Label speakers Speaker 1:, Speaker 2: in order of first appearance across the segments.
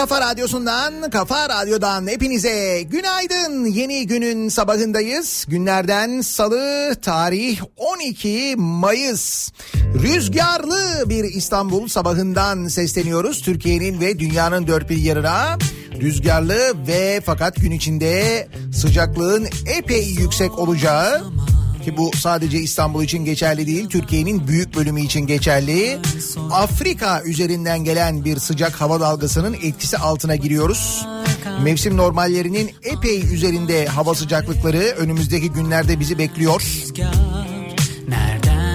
Speaker 1: kafa radyosundan, kafa radyodan hepinize günaydın. Yeni günün sabahındayız. Günlerden salı, tarih 12 Mayıs. Rüzgarlı bir İstanbul sabahından sesleniyoruz. Türkiye'nin ve dünyanın dört bir yarına. Rüzgarlı ve fakat gün içinde sıcaklığın epey yüksek olacağı ki bu sadece İstanbul için geçerli değil, Türkiye'nin büyük bölümü için geçerli. Afrika üzerinden gelen bir sıcak hava dalgasının etkisi altına giriyoruz. Mevsim normallerinin epey üzerinde hava sıcaklıkları önümüzdeki günlerde bizi bekliyor.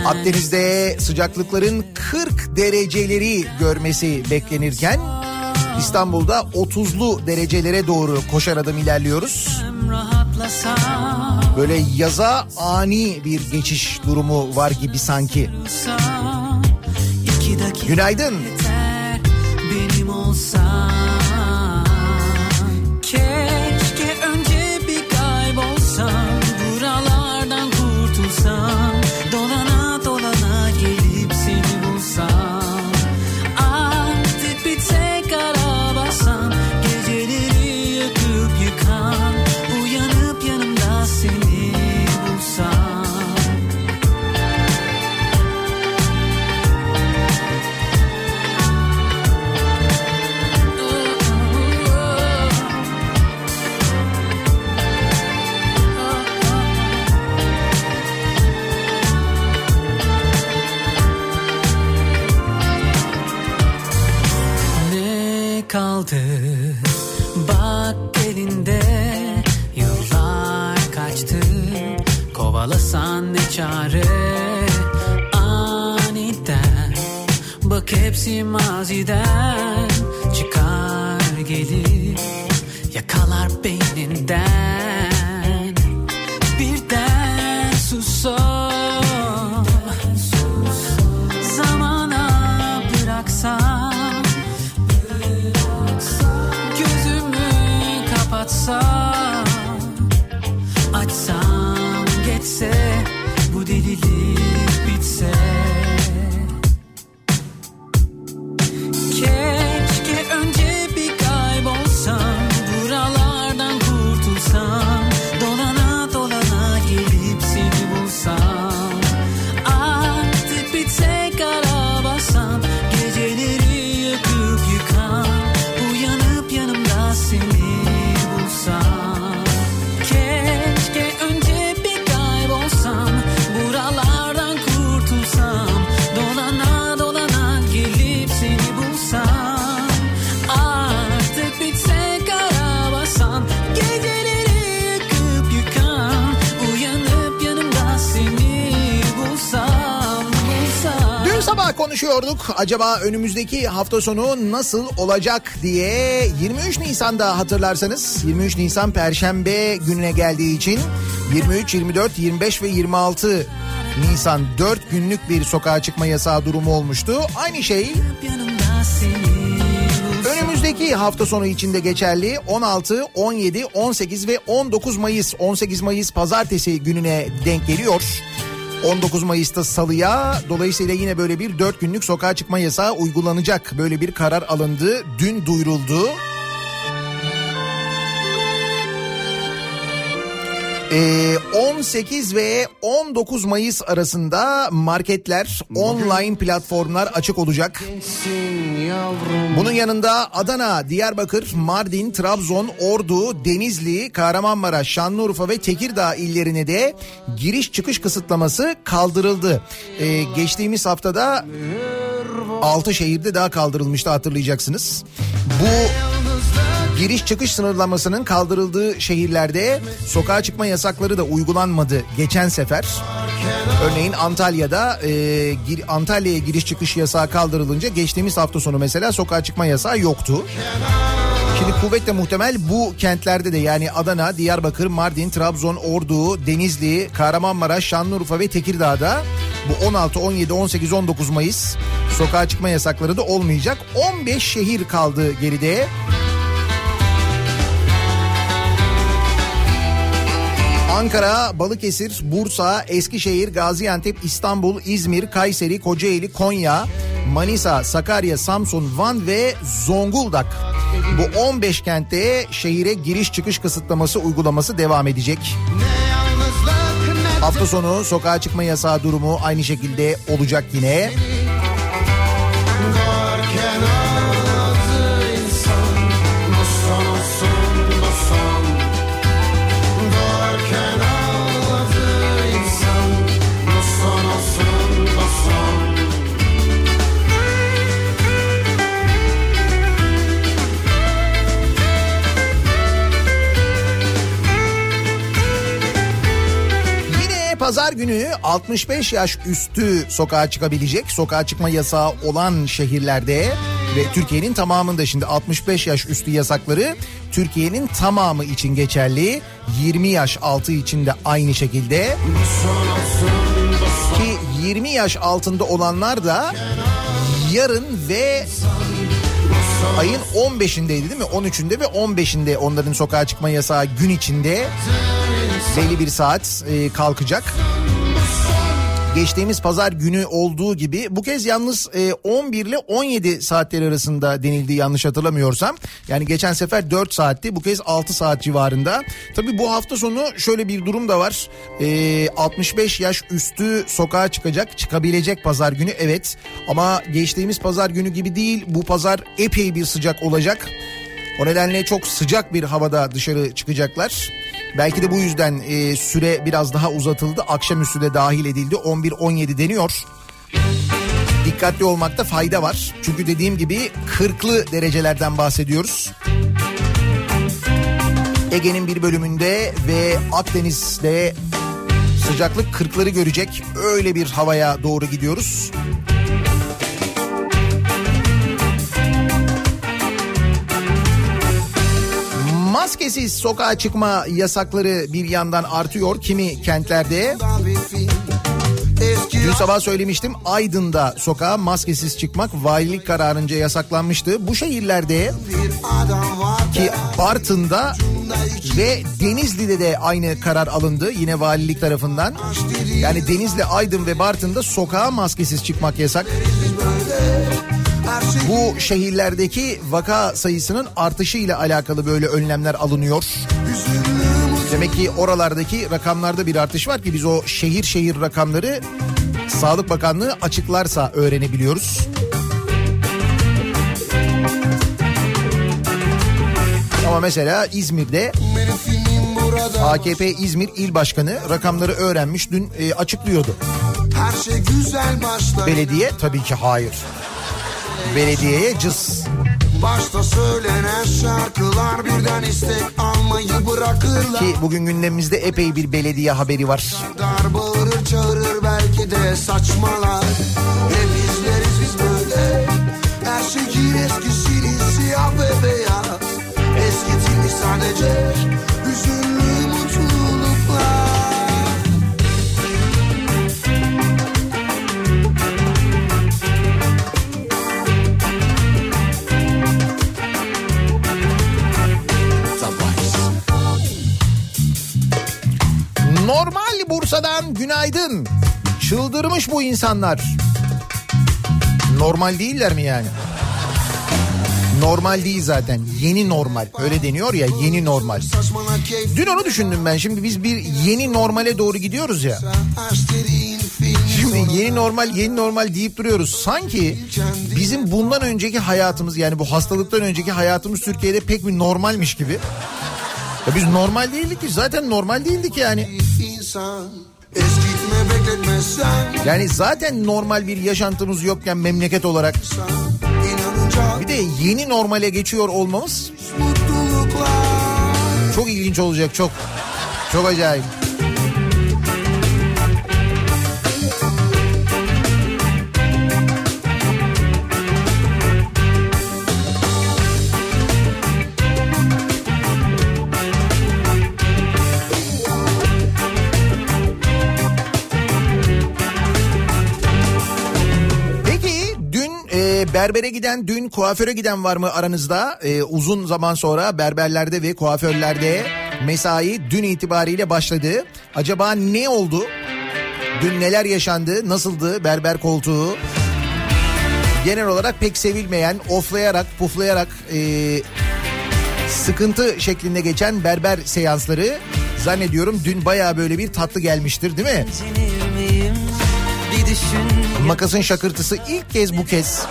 Speaker 1: Akdeniz'de sıcaklıkların 40 dereceleri görmesi beklenirken İstanbul'da 30'lu derecelere doğru koşar adım ilerliyoruz. Böyle yaza ani bir geçiş durumu var gibi sanki. Günaydın.
Speaker 2: Benim olsan kaldı. Bak elinde Yıllar kaçtı. Kovalasan ne çare? Aniden bak hepsi maziden. Çıkar gelir
Speaker 1: konuşuyorduk. Acaba önümüzdeki hafta sonu nasıl olacak diye 23 Nisan'da hatırlarsanız 23 Nisan Perşembe gününe geldiği için 23, 24, 25 ve 26 Nisan 4 günlük bir sokağa çıkma yasağı durumu olmuştu. Aynı şey Önümüzdeki hafta sonu içinde geçerli 16, 17, 18 ve 19 Mayıs 18 Mayıs pazartesi gününe denk geliyor. 19 Mayıs'ta salıya dolayısıyla yine böyle bir 4 günlük sokağa çıkma yasağı uygulanacak. Böyle bir karar alındı. Dün duyuruldu. 18 ve 19 Mayıs arasında marketler, online platformlar açık olacak. Bunun yanında Adana, Diyarbakır, Mardin, Trabzon, Ordu, Denizli, Kahramanmaraş, Şanlıurfa ve Tekirdağ illerine de giriş çıkış kısıtlaması kaldırıldı. Ee, geçtiğimiz haftada 6 şehirde daha kaldırılmıştı hatırlayacaksınız. Bu giriş çıkış sınırlamasının kaldırıldığı şehirlerde sokağa çıkma yasakları da uygulanmadı geçen sefer. Örneğin Antalya'da e, Antalya'ya giriş çıkış yasağı kaldırılınca geçtiğimiz hafta sonu mesela sokağa çıkma yasağı yoktu. Şimdi kuvvetle muhtemel bu kentlerde de yani Adana, Diyarbakır, Mardin, Trabzon, Ordu, Denizli, Kahramanmaraş, Şanlıurfa ve Tekirdağ'da bu 16, 17, 18, 19 Mayıs sokağa çıkma yasakları da olmayacak. 15 şehir kaldı geride. Ankara, Balıkesir, Bursa, Eskişehir, Gaziantep, İstanbul, İzmir, Kayseri, Kocaeli, Konya, Manisa, Sakarya, Samsun, Van ve Zonguldak. Bu 15 kentte şehire giriş çıkış kısıtlaması uygulaması devam edecek. Hafta sonu sokağa çıkma yasağı durumu aynı şekilde olacak yine. Yine pazar günü 65 yaş üstü sokağa çıkabilecek. Sokağa çıkma yasağı olan şehirlerde ve Türkiye'nin tamamında şimdi 65 yaş üstü yasakları Türkiye'nin tamamı için geçerli. 20 yaş altı için de aynı şekilde. Ki 20 yaş altında olanlar da yarın ve ayın 15'indeydi değil mi? 13'ünde ve 15'inde onların sokağa çıkma yasağı gün içinde belli bir saat e, kalkacak. Geçtiğimiz pazar günü olduğu gibi bu kez yalnız e, 11 ile 17 saatler arasında denildi yanlış hatırlamıyorsam. Yani geçen sefer 4 saatti bu kez 6 saat civarında. Tabi bu hafta sonu şöyle bir durum da var. E, 65 yaş üstü sokağa çıkacak çıkabilecek pazar günü evet. Ama geçtiğimiz pazar günü gibi değil bu pazar epey bir sıcak olacak. O nedenle çok sıcak bir havada dışarı çıkacaklar. Belki de bu yüzden e, süre biraz daha uzatıldı. Akşamüstü de dahil edildi. 11-17 deniyor. Dikkatli olmakta fayda var. Çünkü dediğim gibi 40'lı derecelerden bahsediyoruz. Ege'nin bir bölümünde ve Akdeniz'de sıcaklık 40'ları görecek. Öyle bir havaya doğru gidiyoruz. Maskesiz sokağa çıkma yasakları bir yandan artıyor kimi kentlerde. Dün sabah söylemiştim Aydın'da sokağa maskesiz çıkmak valilik kararınca yasaklanmıştı. Bu şehirlerde ki Bartın'da ve Denizli'de de aynı karar alındı yine valilik tarafından. Yani Denizli, Aydın ve Bartın'da sokağa maskesiz çıkmak yasak. Bu şehirlerdeki vaka sayısının artışıyla alakalı böyle önlemler alınıyor. Demek ki oralardaki rakamlarda bir artış var ki biz o şehir şehir rakamları Sağlık Bakanlığı açıklarsa öğrenebiliyoruz. Ama mesela İzmir'de AKP İzmir İl Başkanı rakamları öğrenmiş dün e, açıklıyordu.
Speaker 3: Her şey güzel başlar.
Speaker 1: Belediye tabii ki hayır belediyeye cız.
Speaker 3: Başta söylenen şarkılar birden istek almayı bırakırlar.
Speaker 1: Ki bugün gündemimizde epey bir belediye haberi var.
Speaker 3: Dar bağırır çağırır belki de saçmalar. Hep izleriz biz böyle. Her şekil eskisini siyah ve beyaz.
Speaker 1: Eskitilmiş sadece Günaydın. Çıldırmış bu insanlar. Normal değiller mi yani? Normal değil zaten. Yeni normal. Öyle deniyor ya yeni normal. Dün onu düşündüm ben. Şimdi biz bir yeni normale doğru gidiyoruz ya. Şimdi yeni normal yeni normal deyip duruyoruz. Sanki bizim bundan önceki hayatımız yani bu hastalıktan önceki hayatımız Türkiye'de pek bir normalmiş gibi. Ya biz normal değildik ki zaten normal değildik yani. Yani zaten normal bir yaşantımız yokken memleket olarak bir de yeni normale geçiyor olmamız çok ilginç olacak çok. Çok acayip. Berbere giden, dün kuaföre giden var mı aranızda? E, uzun zaman sonra berberlerde ve kuaförlerde mesai dün itibariyle başladı. Acaba ne oldu? Dün neler yaşandı? Nasıldı berber koltuğu? Genel olarak pek sevilmeyen, oflayarak, puflayarak e, sıkıntı şeklinde geçen berber seansları zannediyorum dün bayağı böyle bir tatlı gelmiştir değil mi? Makasın şakırtısı ilk kez bu kez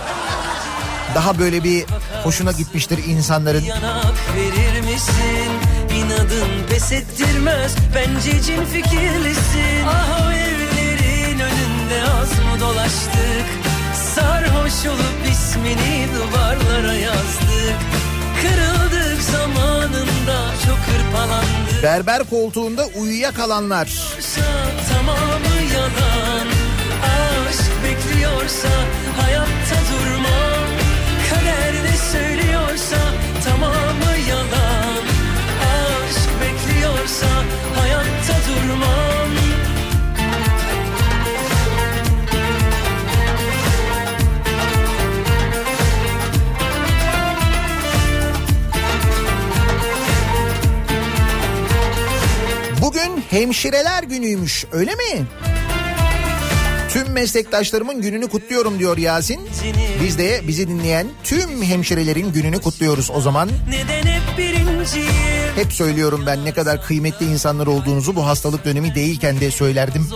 Speaker 1: daha böyle bir hoşuna gitmiştir insanların.
Speaker 2: yanak verir misin? İnadın pes ettirmez. Bence cin fikirlisin. Ah o evlerin önünde az mı dolaştık? Sarhoş olup ismini duvarlara yazdık. Kırıldık zamanında çok hırpalandık.
Speaker 1: Berber koltuğunda uyuyakalanlar.
Speaker 2: Tamamı yalan. Aşk bekliyorsa hayatta Kader söylüyorsa tamamı yalan Aşk bekliyorsa hayatta durmam
Speaker 1: Bugün hemşireler günüymüş öyle mi? Tüm meslektaşlarımın gününü kutluyorum diyor Yasin. Biz de bizi dinleyen tüm hemşirelerin gününü kutluyoruz o zaman.
Speaker 2: Hep
Speaker 1: söylüyorum ben ne kadar kıymetli insanlar olduğunuzu bu hastalık dönemi değilken de söylerdim.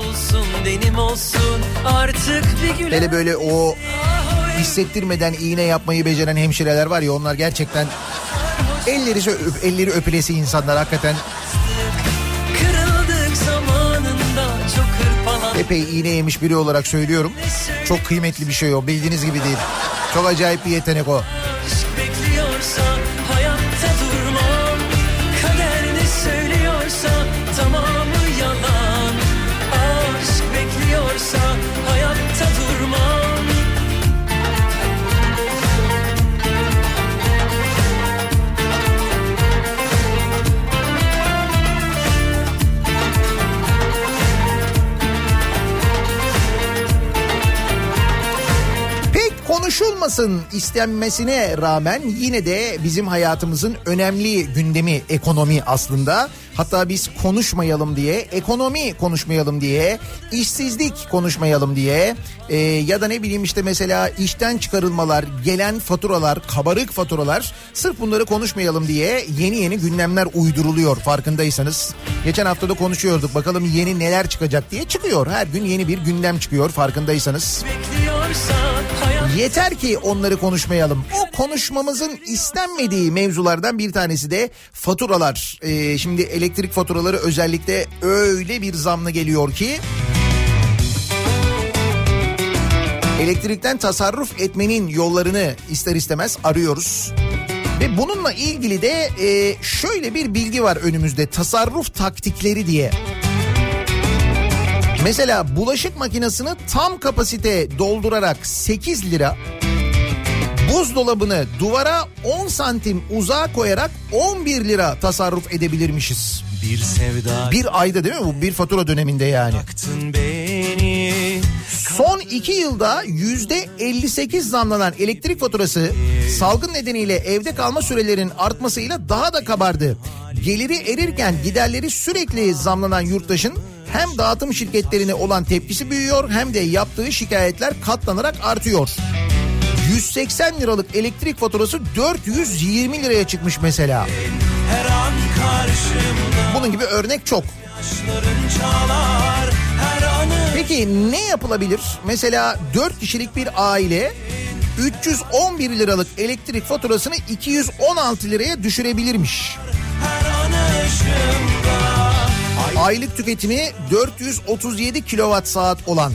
Speaker 1: Hele böyle o hissettirmeden iğne yapmayı beceren hemşireler var ya onlar gerçekten elleri elleri öpülesi insanlar hakikaten epey iğne yemiş biri olarak söylüyorum. Çok kıymetli bir şey o bildiğiniz gibi değil. Çok acayip bir yetenek o. konuşulmasın istenmesine rağmen yine de bizim hayatımızın önemli gündemi ekonomi aslında. Hatta biz konuşmayalım diye, ekonomi konuşmayalım diye, işsizlik konuşmayalım diye e, ya da ne bileyim işte mesela işten çıkarılmalar, gelen faturalar, kabarık faturalar sırf bunları konuşmayalım diye yeni yeni gündemler uyduruluyor farkındaysanız. Geçen hafta da konuşuyorduk bakalım yeni neler çıkacak diye çıkıyor. Her gün yeni bir gündem çıkıyor farkındaysanız. Yeter ki onları konuşmayalım. O konuşmamızın istenmediği mevzulardan bir tanesi de faturalar. Ee, şimdi elektrik faturaları özellikle öyle bir zamlı geliyor ki... Elektrikten tasarruf etmenin yollarını ister istemez arıyoruz. Ve bununla ilgili de e, şöyle bir bilgi var önümüzde tasarruf taktikleri diye. Mesela bulaşık makinesini tam kapasite doldurarak 8 lira, buzdolabını duvara 10 santim uzağa koyarak 11 lira tasarruf edebilirmişiz.
Speaker 4: Bir sevda
Speaker 1: Bir ayda değil mi bu? Bir fatura döneminde yani.
Speaker 4: beni
Speaker 1: Son 2 yılda %58 zamlanan elektrik faturası salgın nedeniyle evde kalma sürelerinin artmasıyla daha da kabardı. Geliri erirken giderleri sürekli zamlanan yurttaşın hem dağıtım şirketlerine olan tepkisi büyüyor hem de yaptığı şikayetler katlanarak artıyor. 180 liralık elektrik faturası 420 liraya çıkmış mesela. Bunun gibi örnek çok.
Speaker 5: Çalar
Speaker 1: Peki ne yapılabilir? Mesela 4 kişilik bir aile 311 liralık elektrik faturasını 216 liraya düşürebilirmiş. Aylık tüketimi 437 kilowatt saat olan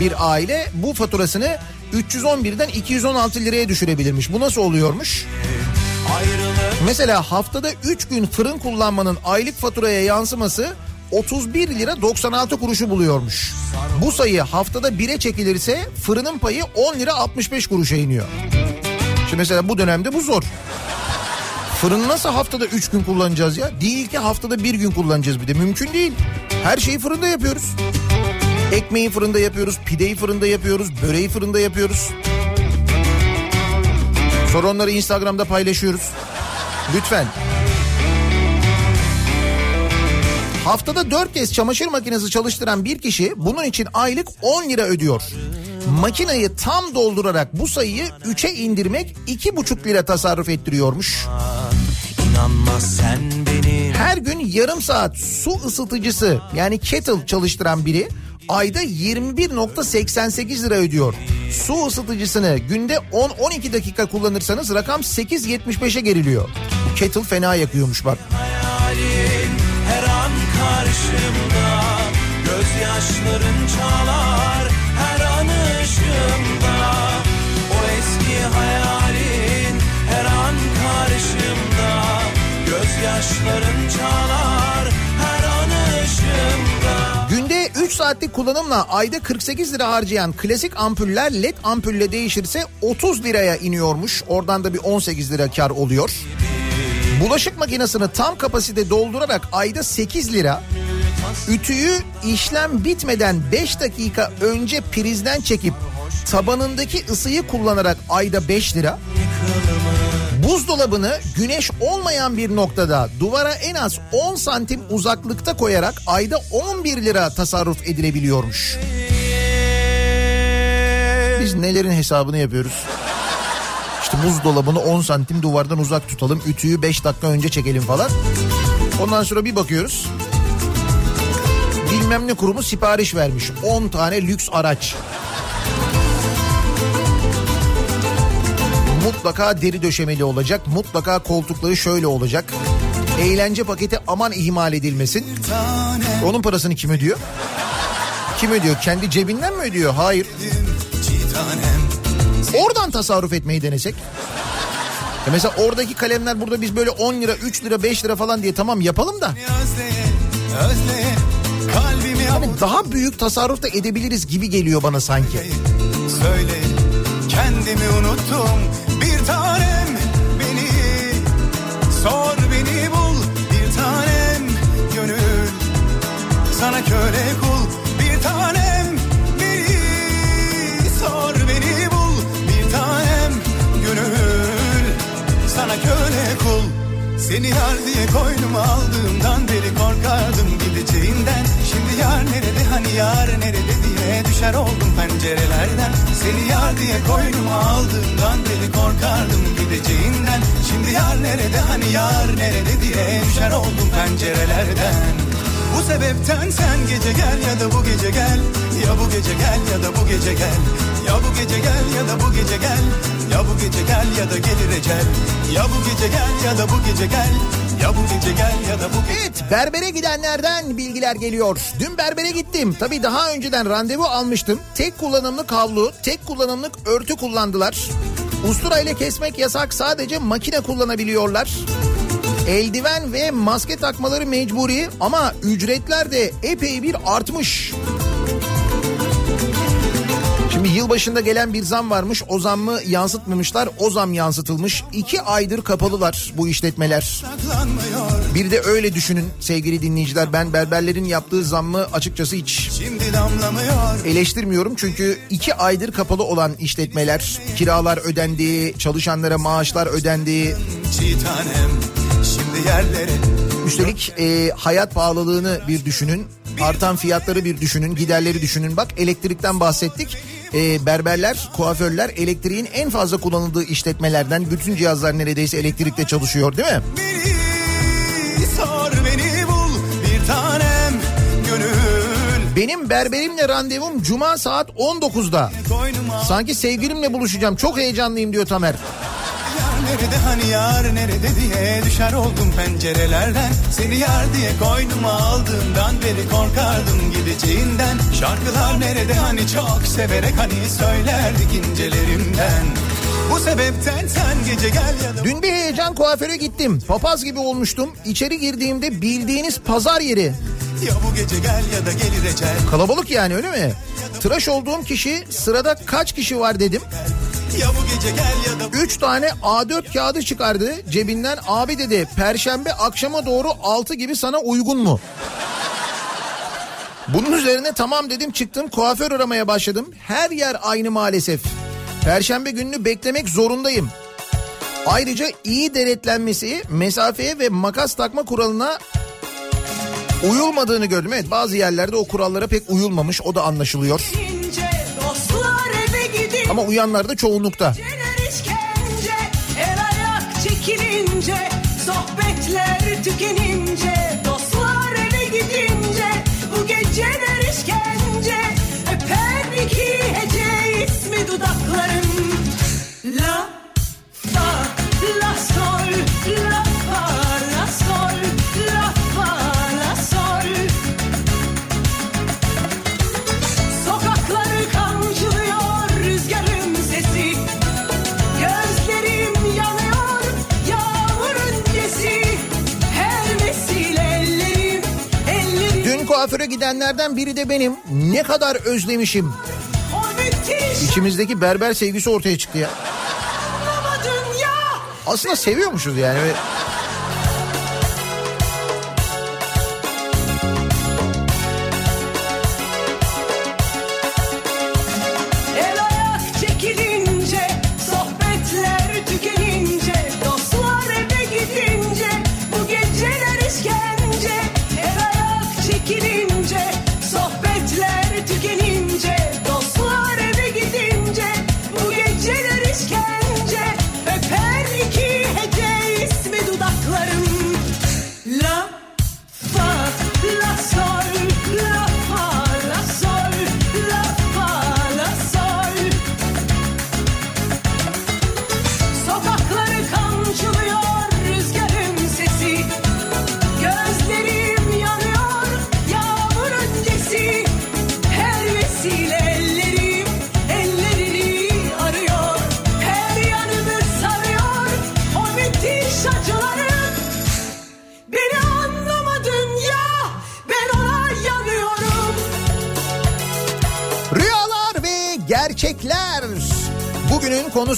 Speaker 1: bir aile bu faturasını 311'den 216 liraya düşürebilirmiş. Bu nasıl oluyormuş? Mesela haftada 3 gün fırın kullanmanın aylık faturaya yansıması 31 lira 96 kuruşu buluyormuş. Bu sayı haftada 1'e çekilirse fırının payı 10 lira 65 kuruşa iniyor. Şimdi mesela bu dönemde bu zor. Fırını nasıl haftada 3 gün kullanacağız ya? Değil ki haftada 1 gün kullanacağız bir de. Mümkün değil. Her şeyi fırında yapıyoruz. Ekmeği fırında yapıyoruz, pideyi fırında yapıyoruz, böreği fırında yapıyoruz. Sonra onları Instagram'da paylaşıyoruz. Lütfen. Haftada 4 kez çamaşır makinesi çalıştıran bir kişi bunun için aylık 10 lira ödüyor. Makineyi tam doldurarak bu sayıyı 3'e indirmek 2,5 lira tasarruf ettiriyormuş. Her gün yarım saat su ısıtıcısı yani kettle çalıştıran biri ayda 21.88 lira ödüyor. Su ısıtıcısını günde 10-12 dakika kullanırsanız rakam 8.75'e geriliyor. Kettle fena yakıyormuş bak.
Speaker 5: hayalin Her an karşımda Gözyaşların çalar Her an ışığımda O eski hayalin Her an karşımda Gözyaşların çalar
Speaker 1: saatlik kullanımla ayda 48 lira harcayan klasik ampuller led ampulle değişirse 30 liraya iniyormuş. Oradan da bir 18 lira kar oluyor. Bulaşık makinesini tam kapasite doldurarak ayda 8 lira, ütüyü işlem bitmeden 5 dakika önce prizden çekip tabanındaki ısıyı kullanarak ayda 5 lira, buzdolabını güneş olmayan bir noktada duvara en az 10 santim uzaklıkta koyarak ayda 11 lira tasarruf edilebiliyormuş. Biz nelerin hesabını yapıyoruz? İşte buzdolabını 10 santim duvardan uzak tutalım. Ütüyü 5 dakika önce çekelim falan. Ondan sonra bir bakıyoruz. Bilmem ne kurumu sipariş vermiş. 10 tane lüks araç. Mutlaka deri döşemeli olacak. Mutlaka koltukları şöyle olacak. Eğlence paketi aman ihmal edilmesin. Onun parasını kim ödüyor? Kim ödüyor? Kendi cebinden mi ödüyor? Hayır. Oradan tasarruf etmeyi denesek. Ya mesela oradaki kalemler burada biz böyle 10 lira, 3 lira, 5 lira falan diye tamam yapalım da. Hani daha büyük tasarruf da edebiliriz gibi geliyor bana sanki.
Speaker 6: söyle. Kendimi unuttum. Bir tanem beni. Sor beni bul. Bir tanem gönül. Sana köle kul. Bir tanem beni. Sor beni bul. Bir tanem gönül. Sana köle kul seni yar diye koynuma aldığımdan beri korkardım gideceğinden. Şimdi yar nerede hani yar nerede diye düşer oldum pencerelerden. Seni yar diye koynuma aldığımdan beri korkardım gideceğinden. Şimdi yar nerede hani yar nerede diye düşer oldum pencerelerden bu sebepten sen gece gel ya da bu gece gel Ya bu gece gel ya da bu gece gel Ya bu gece gel ya da bu gece gel Ya bu gece gel ya da gelir ecel Ya bu gece gel ya da bu gece gel Ya bu gece gel ya da bu gece
Speaker 1: Evet berbere gidenlerden bilgiler geliyor. Dün berbere gittim. Tabii daha önceden randevu almıştım. Tek kullanımlık havlu, tek kullanımlık örtü kullandılar. Ustura ile kesmek yasak sadece makine kullanabiliyorlar. Eldiven ve maske takmaları mecburi ama ücretler de epey bir artmış. Şimdi yılbaşında gelen bir zam varmış. O zammı yansıtmamışlar. O zam yansıtılmış. İki aydır kapalılar bu işletmeler. Bir de öyle düşünün sevgili dinleyiciler. Ben berberlerin yaptığı zammı açıkçası hiç eleştirmiyorum. Çünkü iki aydır kapalı olan işletmeler, kiralar ödendi, çalışanlara maaşlar ödendi.
Speaker 6: Çiğ tanem yerlere
Speaker 1: Üstelik e, hayat pahalılığını bir düşünün. artan fiyatları bir düşünün, giderleri düşünün. Bak elektrikten bahsettik. Ee, berberler, kuaförler elektriğin en fazla kullanıldığı işletmelerden. Bütün cihazlar neredeyse elektrikte çalışıyor değil mi?
Speaker 7: Beni sor beni bul bir tanem gönül
Speaker 1: Benim berberimle randevum cuma saat 19'da.
Speaker 7: koynuma
Speaker 1: Sanki sevgilimle buluşacağım. Çok heyecanlıyım diyor Tamer.
Speaker 7: Nerede hani yar nerede diye düşer oldum pencerelerden Seni yar diye koynuma aldığımdan beri korkardım gideceğinden Şarkılar nerede hani çok severek hani söylerdik incelerimden Bu sebepten sen gece gel ya da
Speaker 1: Dün bir heyecan kuaföre gittim. Papaz gibi olmuştum. İçeri girdiğimde bildiğiniz pazar yeri.
Speaker 7: Ya bu gece gel ya da gelir ecel
Speaker 1: Kalabalık yani öyle mi? Tıraş olduğum kişi sırada kaç kişi var dedim.
Speaker 7: Ya bu gece gel ya da
Speaker 1: 3 tane A4 kağıdı çıkardı cebinden. Abi dedi perşembe akşama doğru 6 gibi sana uygun mu? Bunun üzerine tamam dedim çıktım kuaför aramaya başladım. Her yer aynı maalesef. Perşembe gününü beklemek zorundayım. Ayrıca iyi denetlenmesi, mesafeye ve makas takma kuralına uyulmadığını gördüm. Evet bazı yerlerde o kurallara pek uyulmamış o da anlaşılıyor. Ama uyanlar da çoğunlukta.
Speaker 8: Sohbetler tükenince Dostlar eve gidince Bu geceler işkence Öper iki hece ismi dudaklarım La sol La
Speaker 1: kuaföre gidenlerden biri de benim. Ne kadar özlemişim. İçimizdeki berber sevgisi ortaya çıktı ya. Aslında seviyormuşuz yani.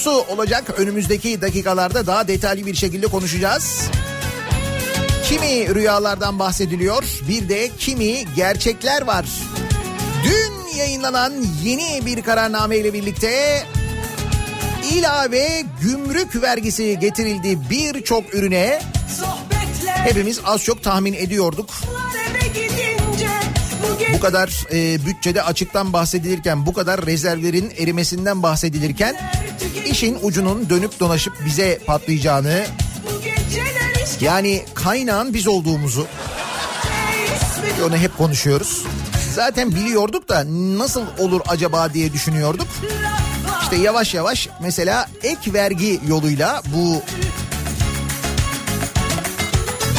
Speaker 1: Konusu olacak. Önümüzdeki dakikalarda daha detaylı bir şekilde konuşacağız. Kimi rüyalardan bahsediliyor, bir de kimi gerçekler var. Dün yayınlanan yeni bir kararname ile birlikte ilave gümrük vergisi getirildi birçok ürüne. Hepimiz az çok tahmin ediyorduk.
Speaker 8: Bu
Speaker 1: kadar e, bütçede açıktan bahsedilirken, bu kadar rezervlerin erimesinden bahsedilirken işin ucunun dönüp dolaşıp bize patlayacağını, yani kaynağın biz olduğumuzu onu hep konuşuyoruz. Zaten biliyorduk da nasıl olur acaba diye düşünüyorduk. İşte yavaş yavaş mesela ek vergi yoluyla bu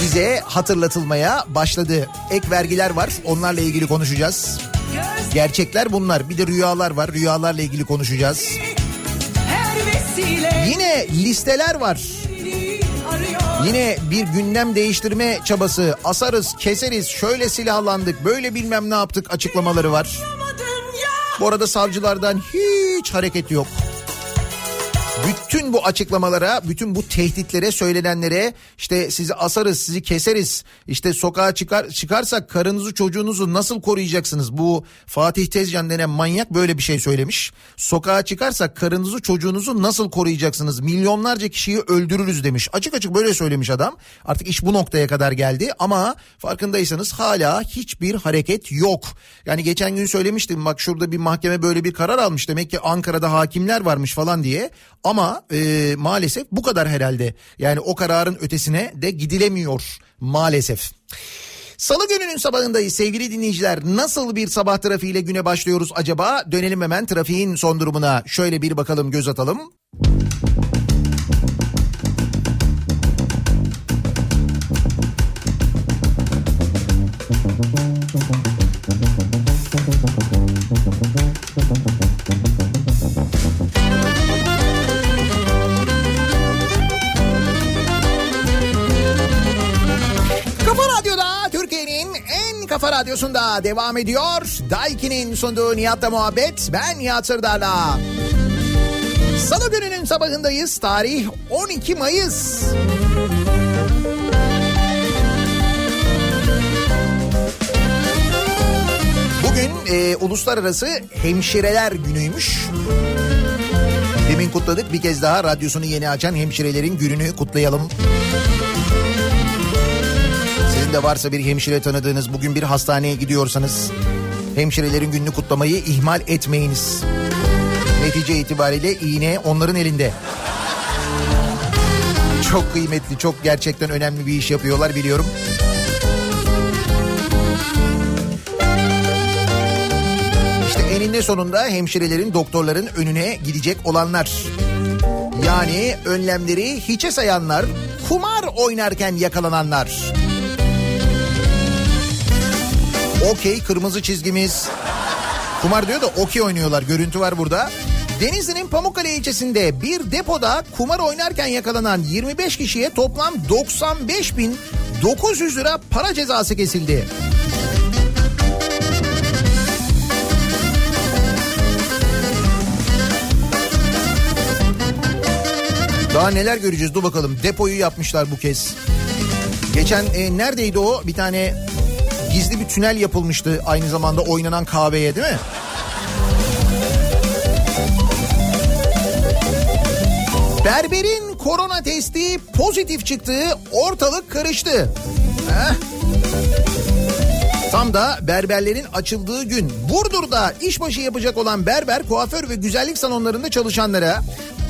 Speaker 1: bize hatırlatılmaya başladı. Ek vergiler var. Onlarla ilgili konuşacağız. Gerçekler bunlar. Bir de rüyalar var. Rüyalarla ilgili konuşacağız. Yine listeler var. Yine bir gündem değiştirme çabası. Asarız, keseriz, şöyle silahlandık, böyle bilmem ne yaptık açıklamaları var. Bu arada savcılardan hiç hareket yok. Bütün bu açıklamalara, bütün bu tehditlere, söylenenlere işte sizi asarız, sizi keseriz. İşte sokağa çıkar çıkarsak karınızı çocuğunuzu nasıl koruyacaksınız? Bu Fatih Tezcan denen manyak böyle bir şey söylemiş. Sokağa çıkarsak karınızı çocuğunuzu nasıl koruyacaksınız? Milyonlarca kişiyi öldürürüz demiş. Açık açık böyle söylemiş adam. Artık iş bu noktaya kadar geldi ama farkındaysanız hala hiçbir hareket yok. Yani geçen gün söylemiştim bak şurada bir mahkeme böyle bir karar almış. Demek ki Ankara'da hakimler varmış falan diye. Ama e, maalesef bu kadar herhalde. Yani o kararın ötesine de gidilemiyor maalesef. Salı gününün sabahındayız sevgili dinleyiciler. Nasıl bir sabah trafiğiyle güne başlıyoruz acaba? Dönelim hemen trafiğin son durumuna. Şöyle bir bakalım göz atalım. Radyosunda devam ediyor. Daiki'nin sunduğu Nihat'la muhabbet. Ben Nihat Sırdar'la. Salı gününün sabahındayız. Tarih 12 Mayıs. Bugün e, Uluslararası Hemşireler Günü'ymüş. Demin kutladık bir kez daha radyosunu yeni açan hemşirelerin gününü kutlayalım. De varsa bir hemşire tanıdığınız bugün bir hastaneye gidiyorsanız hemşirelerin gününü kutlamayı ihmal etmeyiniz. Netice itibariyle iğne onların elinde. Çok kıymetli, çok gerçekten önemli bir iş yapıyorlar biliyorum. İşte eninde sonunda hemşirelerin, doktorların önüne gidecek olanlar. Yani önlemleri hiçe sayanlar, kumar oynarken yakalananlar. Okey kırmızı çizgimiz. Kumar diyor da okey oynuyorlar. Görüntü var burada. Denizli'nin Pamukkale ilçesinde bir depoda kumar oynarken yakalanan 25 kişiye toplam 95 bin 900 lira para cezası kesildi. Daha neler göreceğiz dur bakalım. Depoyu yapmışlar bu kez. Geçen e, neredeydi o? Bir tane gizli bir tünel yapılmıştı aynı zamanda oynanan kahveye değil mi? Berberin korona testi pozitif çıktığı ortalık karıştı. Heh. Tam da berberlerin açıldığı gün Burdur'da işbaşı yapacak olan berber, kuaför ve güzellik salonlarında çalışanlara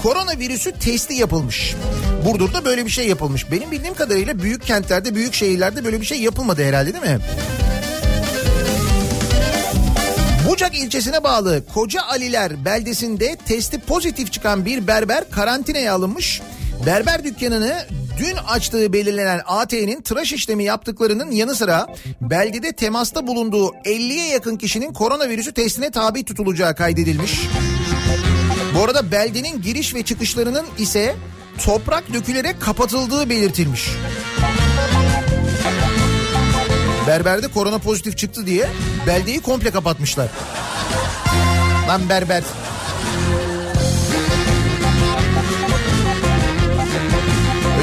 Speaker 1: koronavirüsü testi yapılmış. Burdur'da böyle bir şey yapılmış. Benim bildiğim kadarıyla büyük kentlerde, büyük şehirlerde böyle bir şey yapılmadı herhalde değil mi? Bucak ilçesine bağlı Koca Aliler beldesinde testi pozitif çıkan bir berber karantinaya alınmış. Berber dükkanını dün açtığı belirlenen AT'nin tıraş işlemi yaptıklarının yanı sıra beldede temasta bulunduğu 50'ye yakın kişinin koronavirüsü testine tabi tutulacağı kaydedilmiş. Bu arada beldenin giriş ve çıkışlarının ise toprak dökülerek kapatıldığı belirtilmiş. Berberde korona pozitif çıktı diye beldeyi komple kapatmışlar. Lan berber.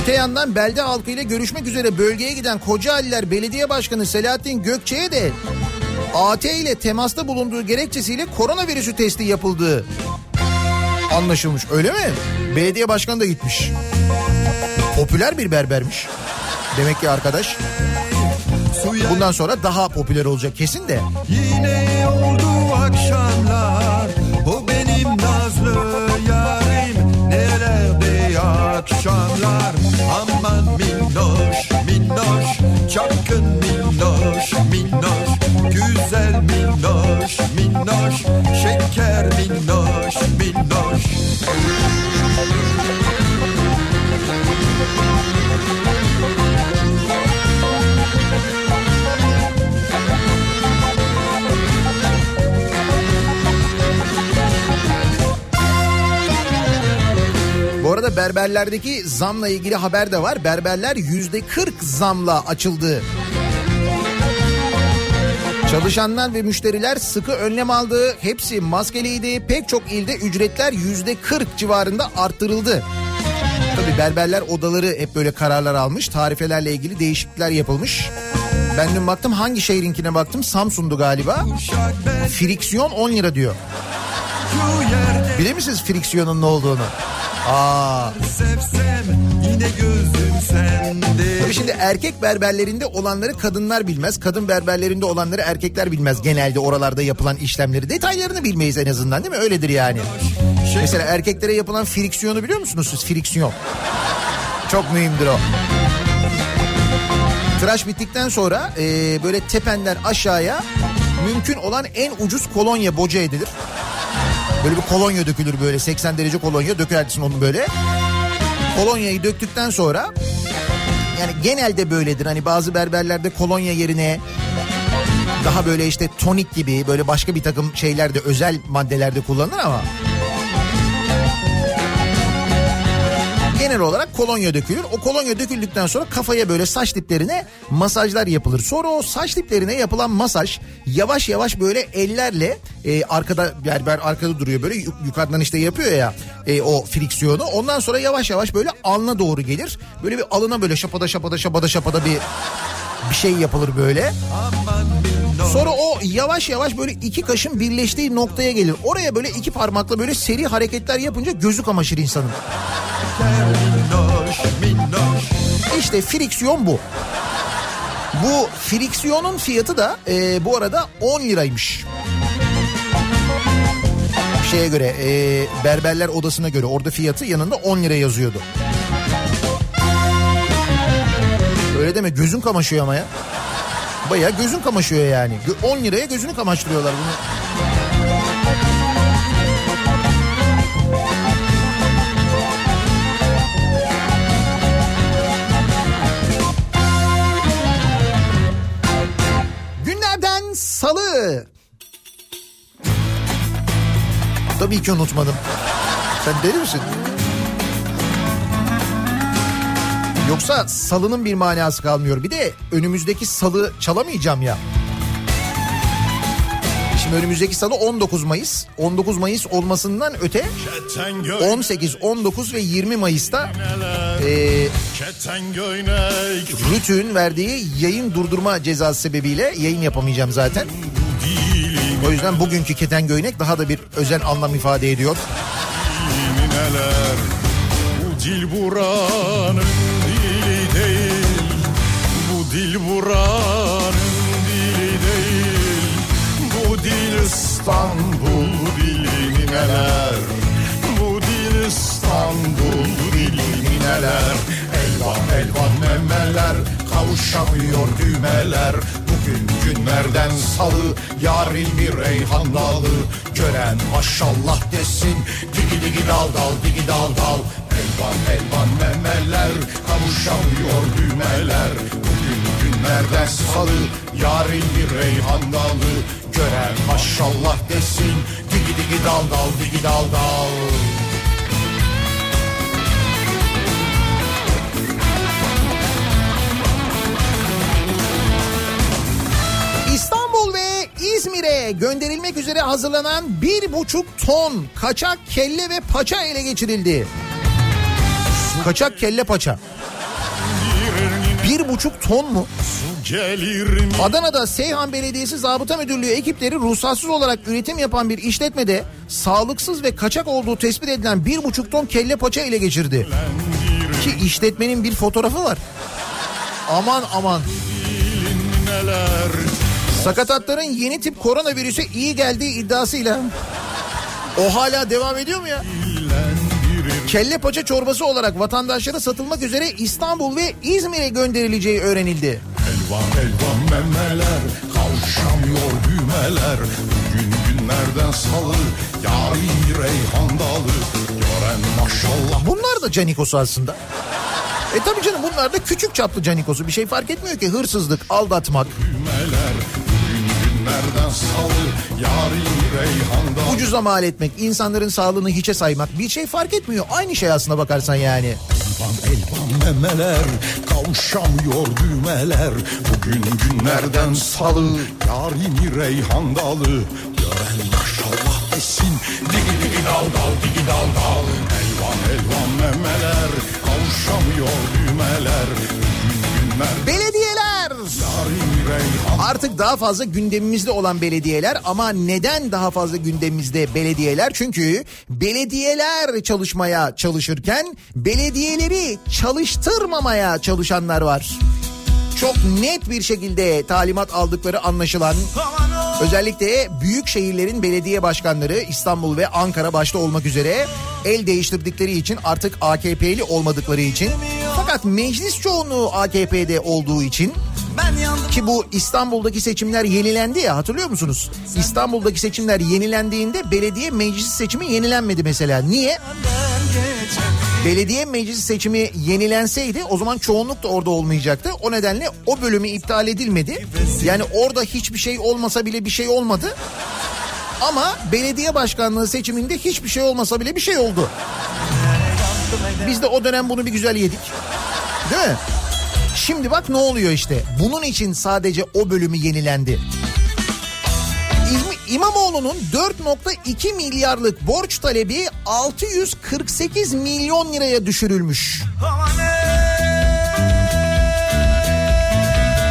Speaker 1: Öte yandan belde halkıyla görüşmek üzere bölgeye giden Kocaeliler Belediye Başkanı Selahattin Gökçe'ye de AT ile temasta bulunduğu gerekçesiyle koronavirüsü testi yapıldığı anlaşılmış. Öyle mi? Belediye başkanı da gitmiş. Popüler bir berbermiş. Demek ki arkadaş. Bundan sonra daha popüler olacak kesin de.
Speaker 9: Yine oldu akşamlar minnoş Şeker minnoş minnoş
Speaker 1: Bu arada berberlerdeki zamla ilgili haber de var. Berberler yüzde 40 zamla açıldı. Çalışanlar ve müşteriler sıkı önlem aldı. Hepsi maskeliydi. Pek çok ilde ücretler yüzde 40 civarında arttırıldı. Tabii berberler odaları hep böyle kararlar almış. Tarifelerle ilgili değişiklikler yapılmış. Ben dün baktım hangi şehrinkine baktım Samsun'du galiba. Friksiyon 10 lira diyor. Bilir misiniz friksiyonun ne olduğunu? Aa. Tabii şimdi erkek berberlerinde olanları kadınlar bilmez. Kadın berberlerinde olanları erkekler bilmez. Genelde oralarda yapılan işlemleri. Detaylarını bilmeyiz en azından değil mi? Öyledir yani. Mesela erkeklere yapılan friksiyonu biliyor musunuz siz? Friksiyon. Çok mühimdir o. Tıraş bittikten sonra e, böyle tependen aşağıya mümkün olan en ucuz kolonya boca edilir. Böyle bir kolonya dökülür böyle 80 derece kolonya dökersin onu böyle. Kolonyayı döktükten sonra yani genelde böyledir. Hani bazı berberlerde kolonya yerine daha böyle işte tonik gibi böyle başka bir takım şeylerde özel maddelerde kullanılır ama genel olarak kolonya dökülür. O kolonya döküldükten sonra kafaya böyle saç diplerine masajlar yapılır. Sonra o saç diplerine yapılan masaj yavaş yavaş böyle ellerle e, arkada berber arkada duruyor böyle yuk- yukarıdan işte yapıyor ya e, o friksiyonu. Ondan sonra yavaş yavaş böyle alnına doğru gelir. Böyle bir alına böyle şapada şapada şapada şapada bir bir şey yapılır böyle.
Speaker 9: Minnoş
Speaker 1: Sonra o yavaş yavaş böyle iki kaşın birleştiği noktaya gelir. Oraya böyle iki parmakla böyle seri hareketler yapınca gözü kamaşır insanın. İşte friksiyon bu. Bu friksiyonun fiyatı da e, bu arada 10 liraymış. Şeye göre e, berberler odasına göre orada fiyatı yanında 10 lira yazıyordu. Öyle deme gözün kamaşıyor ama ya. Baya gözün kamaşıyor yani. Gö- 10 liraya gözünü kamaştırıyorlar bunu. Günlerden salı. Tabii ki unutmadım. Sen deli misin? Yoksa salının bir manası kalmıyor. Bir de önümüzdeki salı çalamayacağım ya. Şimdi önümüzdeki salı 19 Mayıs. 19 Mayıs olmasından öte 18, 19 ve 20 Mayıs'ta eee Rütü'nün verdiği yayın durdurma cezası sebebiyle yayın yapamayacağım zaten. O yüzden bugünkü keten göynek daha da bir özel anlam ifade ediyor.
Speaker 10: neler Bu dil buranın dil buranın dili değil. Bu dil İstanbul dili neler? Bu dil İstanbul dili neler? Elvan elvan memeler kavuşamıyor düğmeler. Bugün günlerden salı yarın bir reyhan dalı. Gören maşallah desin digi digi dal dal digi dal dal. Elvan elvan memeler kavuşamıyor düğmeler. Bugün günlerden salı yarın bir reyhan dalı Gören maşallah desin digi digi dal dal digi dal dal
Speaker 1: İstanbul ve İzmir'e gönderilmek üzere hazırlanan bir buçuk ton kaçak kelle ve paça ele geçirildi. Kaçak kelle paça. Bir buçuk ton mu? Adana'da Seyhan Belediyesi Zabıta Müdürlüğü ekipleri ruhsatsız olarak üretim yapan bir işletmede sağlıksız ve kaçak olduğu tespit edilen bir buçuk ton kelle paça ele geçirdi. Ki işletmenin bir fotoğrafı var. Aman aman. Sakatatların yeni tip koronavirüse iyi geldiği iddiasıyla o hala devam ediyor mu ya? Kelle paça çorbası olarak vatandaşlara satılmak üzere İstanbul ve İzmir'e gönderileceği öğrenildi.
Speaker 10: Elvan elvan memeler Kavuşamıyor düğmeler Bugün günlerden salı Yarın reyhan dalı Gören maşallah
Speaker 1: Bunlar da canikosu aslında. E tabii canım bunlar da küçük çaplı canikosu. Bir şey fark etmiyor ki hırsızlık, aldatmak,
Speaker 10: düğmeler Günlerden salı Yarın bir reyhan dalı
Speaker 1: ucuza mal etmek, insanların sağlığını hiçe saymak bir şey fark etmiyor. Aynı şey aslına bakarsan yani.
Speaker 10: Elvan elvan memeler kavuşamıyor düğmeler. Bugün günlerden salı yarimi reyhan dalı Gören maşallah desin digi digi dal dal digi dal dal. Elvan elvan memeler kavuşamıyor düğmeler. Bugün günler
Speaker 1: Belediyeler!
Speaker 10: Reyhan
Speaker 1: artık daha fazla gündemimizde olan belediyeler ama neden daha fazla gündemimizde belediyeler? Çünkü belediyeler çalışmaya çalışırken belediyeleri çalıştırmamaya çalışanlar var. Çok net bir şekilde talimat aldıkları anlaşılan özellikle büyük şehirlerin belediye başkanları İstanbul ve Ankara başta olmak üzere el değiştirdikleri için artık AKP'li olmadıkları için fakat meclis çoğunluğu AKP'de olduğu için ki bu İstanbul'daki seçimler yenilendi ya hatırlıyor musunuz? İstanbul'daki seçimler yenilendiğinde belediye meclis seçimi yenilenmedi mesela. Niye? Belediye meclis seçimi yenilenseydi o zaman çoğunluk da orada olmayacaktı. O nedenle o bölümü iptal edilmedi. Yani orada hiçbir şey olmasa bile bir şey olmadı. Ama belediye başkanlığı seçiminde hiçbir şey olmasa bile bir şey oldu. Biz de o dönem bunu bir güzel yedik. Değil mi? Şimdi bak ne oluyor işte. Bunun için sadece o bölümü yenilendi. İm- İmamoğlu'nun 4.2 milyarlık borç talebi 648 milyon liraya düşürülmüş.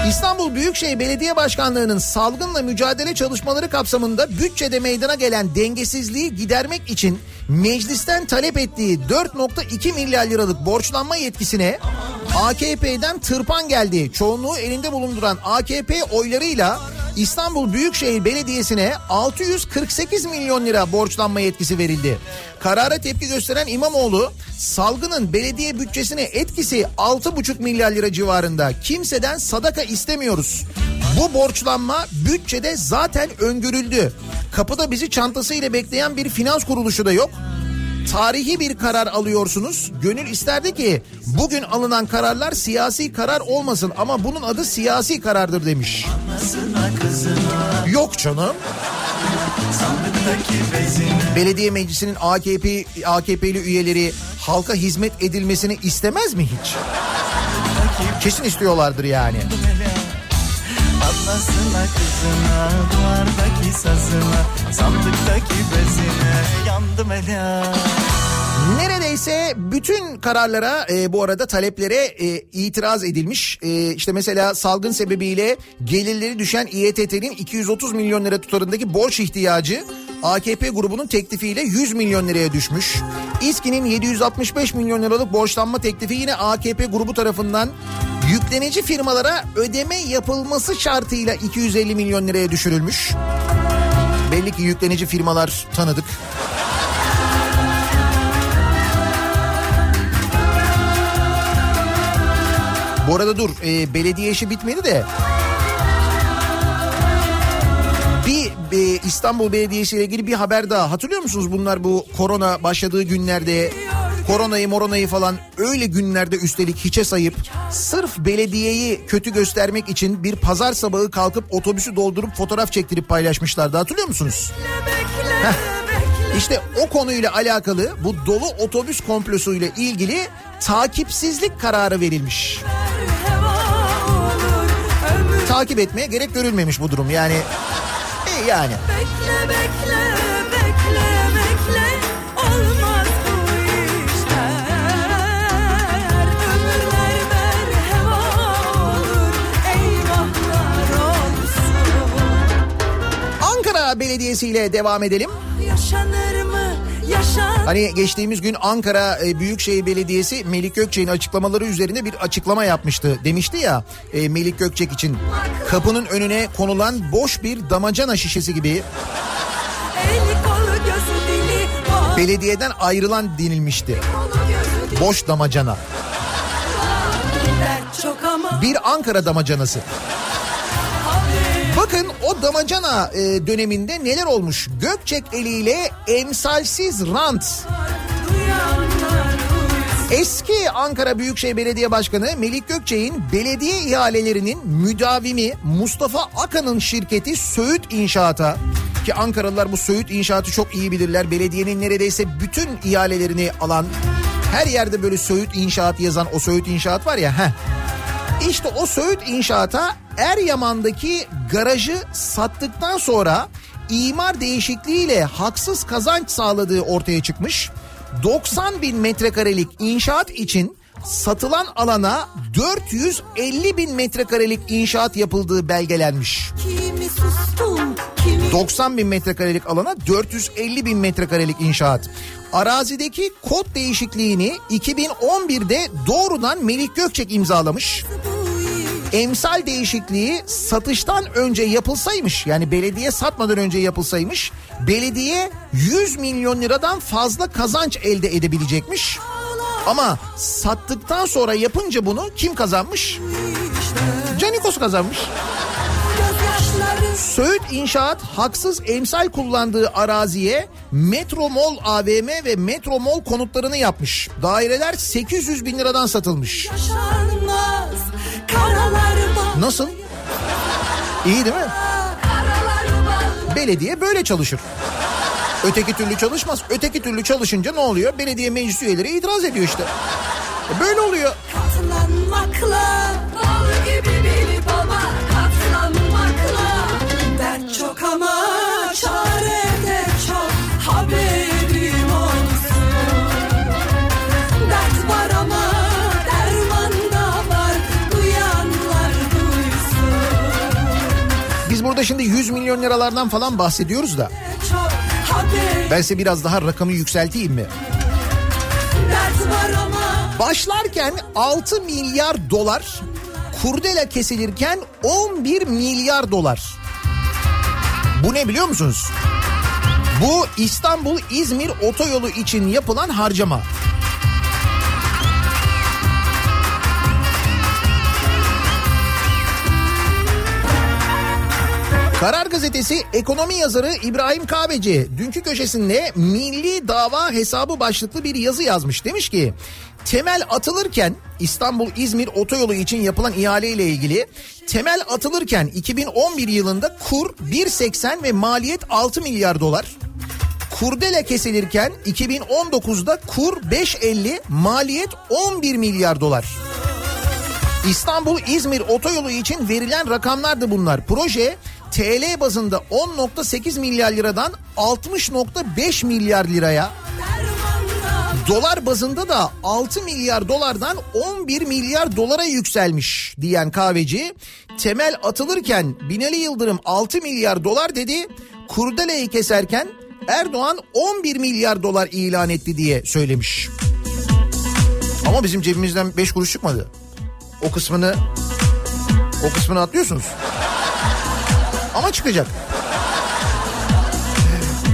Speaker 1: İstanbul Büyükşehir Belediye Başkanlığı'nın salgınla mücadele çalışmaları kapsamında bütçede meydana gelen dengesizliği gidermek için meclisten talep ettiği 4.2 milyar liralık borçlanma yetkisine AKP'den tırpan geldi. Çoğunluğu elinde bulunduran AKP oylarıyla İstanbul Büyükşehir Belediyesi'ne 648 milyon lira borçlanma yetkisi verildi. Karara tepki gösteren İmamoğlu salgının belediye bütçesine etkisi 6,5 milyar lira civarında. Kimseden sadaka istemiyoruz. Bu borçlanma bütçede zaten öngörüldü. Kapıda bizi çantasıyla bekleyen bir finans kuruluşu da yok. Tarihi bir karar alıyorsunuz. Gönül isterdi ki bugün alınan kararlar siyasi karar olmasın ama bunun adı siyasi karardır demiş. Yok canım. Belediye meclisinin AKP AKP'li üyeleri halka hizmet edilmesini istemez mi hiç? Kesin istiyorlardır yani.
Speaker 4: Anlasına kızına Duvardaki sazına Sandıktaki bezine Yandım ela
Speaker 1: Neredeyse bütün kararlara e, bu arada taleplere e, itiraz edilmiş. E, işte mesela salgın sebebiyle gelirleri düşen İETT'nin 230 milyon lira tutarındaki borç ihtiyacı AKP grubunun teklifiyle 100 milyon liraya düşmüş. İSKİ'nin 765 milyon liralık borçlanma teklifi yine AKP grubu tarafından yüklenici firmalara ödeme yapılması şartıyla 250 milyon liraya düşürülmüş. Belli ki yüklenici firmalar tanıdık. Bu arada dur e, belediye işi bitmedi de İstanbul Belediyesi ile ilgili bir haber daha hatırlıyor musunuz bunlar bu korona başladığı günlerde koronayı moronayı falan öyle günlerde üstelik hiçe sayıp sırf belediyeyi kötü göstermek için bir pazar sabahı kalkıp otobüsü doldurup fotoğraf çektirip paylaşmışlardı hatırlıyor musunuz? İşte o konuyla alakalı bu dolu otobüs komplosuyla ilgili takipsizlik kararı verilmiş. Takip etmeye gerek görülmemiş bu durum yani. Yani.
Speaker 8: Bekle bekle bekle bekle olmaz bu işler Ömürler merhaba olur eyvahlar olsun
Speaker 1: Ankara Belediyesi ile devam edelim.
Speaker 8: Yaşanır
Speaker 1: Hani geçtiğimiz gün Ankara e, Büyükşehir Belediyesi Melik Gökçek'in açıklamaları üzerine bir açıklama yapmıştı. Demişti ya e, Melik Gökçek için kapının önüne konulan boş bir damacana şişesi gibi belediyeden ayrılan denilmişti. Boş damacana. Bir Ankara damacanası. Bakın o damacana e, döneminde neler olmuş? Gökçek eliyle emsalsiz rant. Eski Ankara Büyükşehir Belediye Başkanı Melik Gökçek'in belediye ihalelerinin müdavimi Mustafa Akan'ın şirketi Söğüt İnşaat'a ki Ankaralılar bu Söğüt İnşaat'ı çok iyi bilirler. Belediyenin neredeyse bütün ihalelerini alan Her yerde böyle Söğüt İnşaat yazan o Söğüt İnşaat var ya. Heh. İşte o Söğüt İnşaat'a Eryaman'daki garajı sattıktan sonra imar değişikliğiyle haksız kazanç sağladığı ortaya çıkmış. 90 bin metrekarelik inşaat için satılan alana 450 bin metrekarelik inşaat yapıldığı belgelenmiş.
Speaker 8: Kimi sustum, kimi
Speaker 1: 90 bin metrekarelik alana 450 bin metrekarelik inşaat. Arazideki kod değişikliğini 2011'de doğrudan Melih Gökçek imzalamış. Emsal değişikliği satıştan önce yapılsaymış yani belediye satmadan önce yapılsaymış belediye 100 milyon liradan fazla kazanç elde edebilecekmiş. Ama sattıktan sonra yapınca bunu kim kazanmış? Canikos kazanmış. Söğüt İnşaat haksız emsal kullandığı araziye Metromol AVM ve Metromol konutlarını yapmış. Daireler 800 bin liradan satılmış.
Speaker 8: yaşanmaz.
Speaker 1: Nasıl? İyi değil mi? Belediye böyle çalışır. Öteki türlü çalışmaz. Öteki türlü çalışınca ne oluyor? Belediye meclis üyeleri itiraz ediyor işte. E Böyle oluyor.
Speaker 8: Katlanmakla
Speaker 1: burada şimdi 100 milyon liralardan falan bahsediyoruz da. Ben size biraz daha rakamı yükselteyim mi? Başlarken 6 milyar dolar, kurdela kesilirken 11 milyar dolar. Bu ne biliyor musunuz? Bu İstanbul-İzmir otoyolu için yapılan harcama. Karar Gazetesi ekonomi yazarı İbrahim Kahveci dünkü köşesinde milli dava hesabı başlıklı bir yazı yazmış. Demiş ki temel atılırken İstanbul-İzmir otoyolu için yapılan ihale ile ilgili temel atılırken 2011 yılında kur 1.80 ve maliyet 6 milyar dolar. Kurdele kesilirken 2019'da kur 5.50 maliyet 11 milyar dolar. İstanbul-İzmir otoyolu için verilen rakamlardı bunlar. Proje TL bazında 10.8 milyar liradan 60.5 milyar liraya dolar bazında da 6 milyar dolardan 11 milyar dolara yükselmiş diyen kahveci temel atılırken Binali Yıldırım 6 milyar dolar dedi kurdeleyi keserken Erdoğan 11 milyar dolar ilan etti diye söylemiş. Ama bizim cebimizden 5 kuruş çıkmadı. O kısmını o kısmını atlıyorsunuz. Ama çıkacak.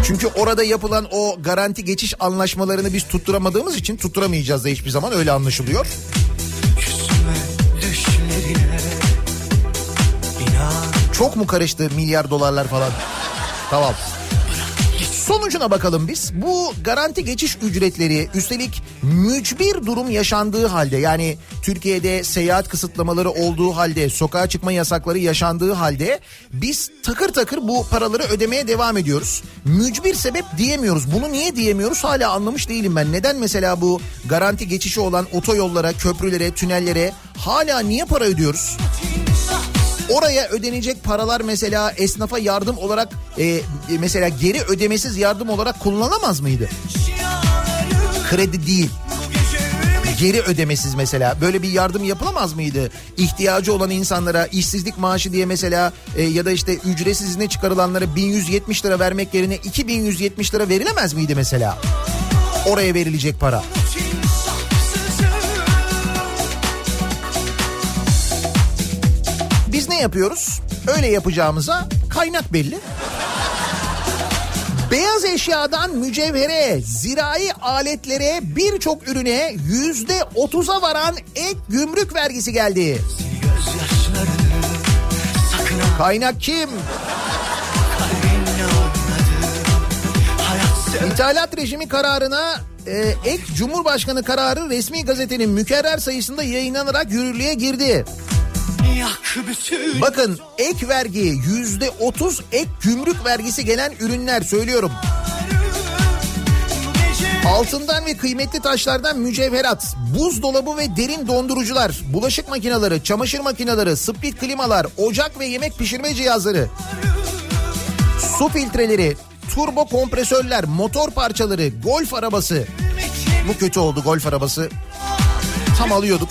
Speaker 1: Çünkü orada yapılan o garanti geçiş anlaşmalarını biz tutturamadığımız için tutturamayacağız da hiçbir zaman öyle anlaşılıyor. Çok mu karıştı milyar dolarlar falan? Tamam. Sonucuna bakalım biz. Bu garanti geçiş ücretleri üstelik mücbir durum yaşandığı halde yani Türkiye'de seyahat kısıtlamaları olduğu halde sokağa çıkma yasakları yaşandığı halde biz takır takır bu paraları ödemeye devam ediyoruz. Mücbir sebep diyemiyoruz. Bunu niye diyemiyoruz hala anlamış değilim ben. Neden mesela bu garanti geçişi olan otoyollara, köprülere, tünellere hala niye para ödüyoruz? Oraya ödenecek paralar mesela esnafa yardım olarak e, mesela geri ödemesiz yardım olarak kullanılamaz mıydı? Kredi değil. Geri ödemesiz mesela böyle bir yardım yapılamaz mıydı? İhtiyacı olan insanlara işsizlik maaşı diye mesela e, ya da işte ücretsiz izne çıkarılanlara 1170 lira vermek yerine 2170 lira verilemez miydi mesela? Oraya verilecek para. Biz ne yapıyoruz? Öyle yapacağımıza kaynak belli. Beyaz eşyadan mücevhere, zirai aletlere birçok ürüne yüzde otuza varan ek gümrük vergisi geldi. Kaynak kim? İthalat rejimi kararına e, ek Cumhurbaşkanı kararı resmi gazetenin mükerrer sayısında yayınlanarak yürürlüğe girdi. Bakın ek vergi yüzde otuz ek gümrük vergisi gelen ürünler söylüyorum. Altından ve kıymetli taşlardan mücevherat, buzdolabı ve derin dondurucular, bulaşık makineleri, çamaşır makineleri, split klimalar, ocak ve yemek pişirme cihazları, su filtreleri, turbo kompresörler, motor parçaları, golf arabası. Bu kötü oldu golf arabası. Tam alıyorduk.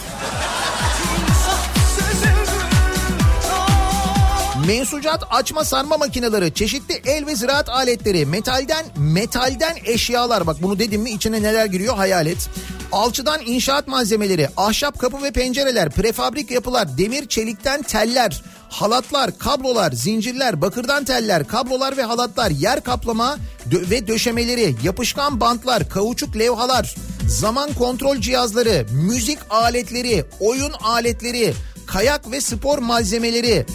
Speaker 1: Mensucat açma sarma makineleri, çeşitli el ve ziraat aletleri, metalden metalden eşyalar. Bak bunu dedim mi içine neler giriyor? Hayal et. Alçıdan inşaat malzemeleri, ahşap kapı ve pencereler, prefabrik yapılar, demir çelikten teller, halatlar, kablolar, zincirler, bakırdan teller, kablolar ve halatlar, yer kaplama dö- ve döşemeleri, yapışkan bantlar, kauçuk levhalar, zaman kontrol cihazları, müzik aletleri, oyun aletleri, kayak ve spor malzemeleri,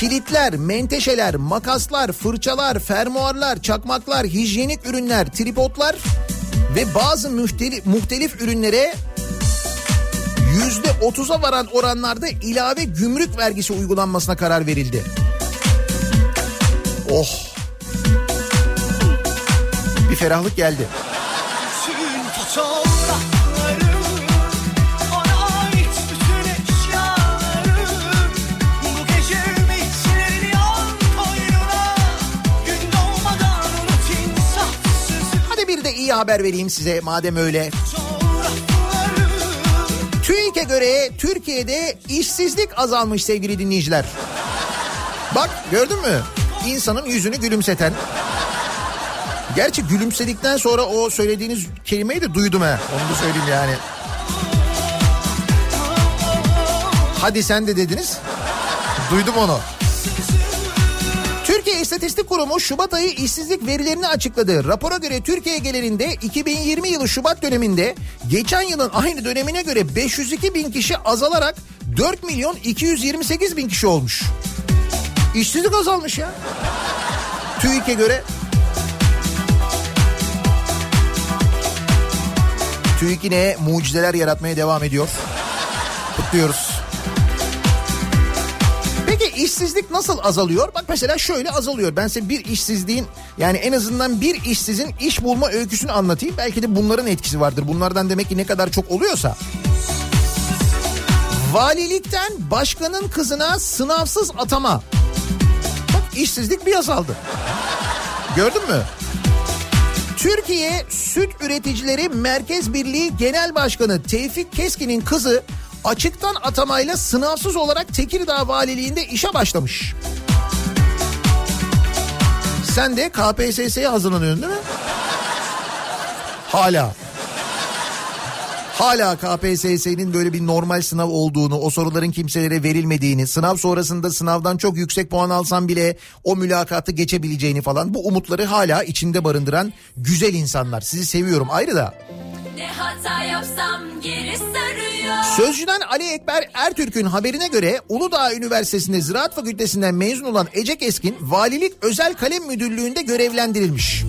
Speaker 1: Kilitler, menteşeler, makaslar, fırçalar, fermuarlar, çakmaklar, hijyenik ürünler, tripodlar ve bazı muhtelif, muhtelif ürünlere yüzde otuza varan oranlarda ilave gümrük vergisi uygulanmasına karar verildi. Oh. Bir ferahlık geldi. İyi haber vereyim size madem öyle. TÜİK'e göre Türkiye'de işsizlik azalmış sevgili dinleyiciler. Bak gördün mü? İnsanın yüzünü gülümseten. Gerçi gülümsedikten sonra o söylediğiniz kelimeyi de duydum ha. Onu da söyleyeyim yani. Hadi sen de dediniz. Duydum onu. Türkiye İstatistik Kurumu Şubat ayı işsizlik verilerini açıkladı. Rapora göre Türkiye genelinde 2020 yılı Şubat döneminde geçen yılın aynı dönemine göre 502 bin kişi azalarak 4 milyon 228 bin kişi olmuş. İşsizlik azalmış ya. TÜİK'e göre. TÜİK yine mucizeler yaratmaya devam ediyor. Kutluyoruz. Peki işsizlik nasıl azalıyor? Bak mesela şöyle azalıyor. Ben size bir işsizliğin yani en azından bir işsizin iş bulma öyküsünü anlatayım. Belki de bunların etkisi vardır. Bunlardan demek ki ne kadar çok oluyorsa. Valilikten başkanın kızına sınavsız atama. Bak işsizlik bir azaldı. Gördün mü? Türkiye Süt Üreticileri Merkez Birliği Genel Başkanı Tevfik Keskin'in kızı açıktan atamayla sınavsız olarak Tekirdağ Valiliğinde işe başlamış. Sen de KPSS'ye hazırlanıyorsun değil mi? Hala. Hala KPSS'nin böyle bir normal sınav olduğunu, o soruların kimselere verilmediğini, sınav sonrasında sınavdan çok yüksek puan alsan bile o mülakatı geçebileceğini falan bu umutları hala içinde barındıran güzel insanlar. Sizi seviyorum ayrı da.
Speaker 8: Ne hata yapsam geri sarıyor.
Speaker 1: Sözcüden Ali Ekber Ertürk'ün haberine göre Uludağ Üniversitesi'nde Ziraat Fakültesinden mezun olan Ece Keskin valilik özel kalem müdürlüğünde görevlendirilmiş.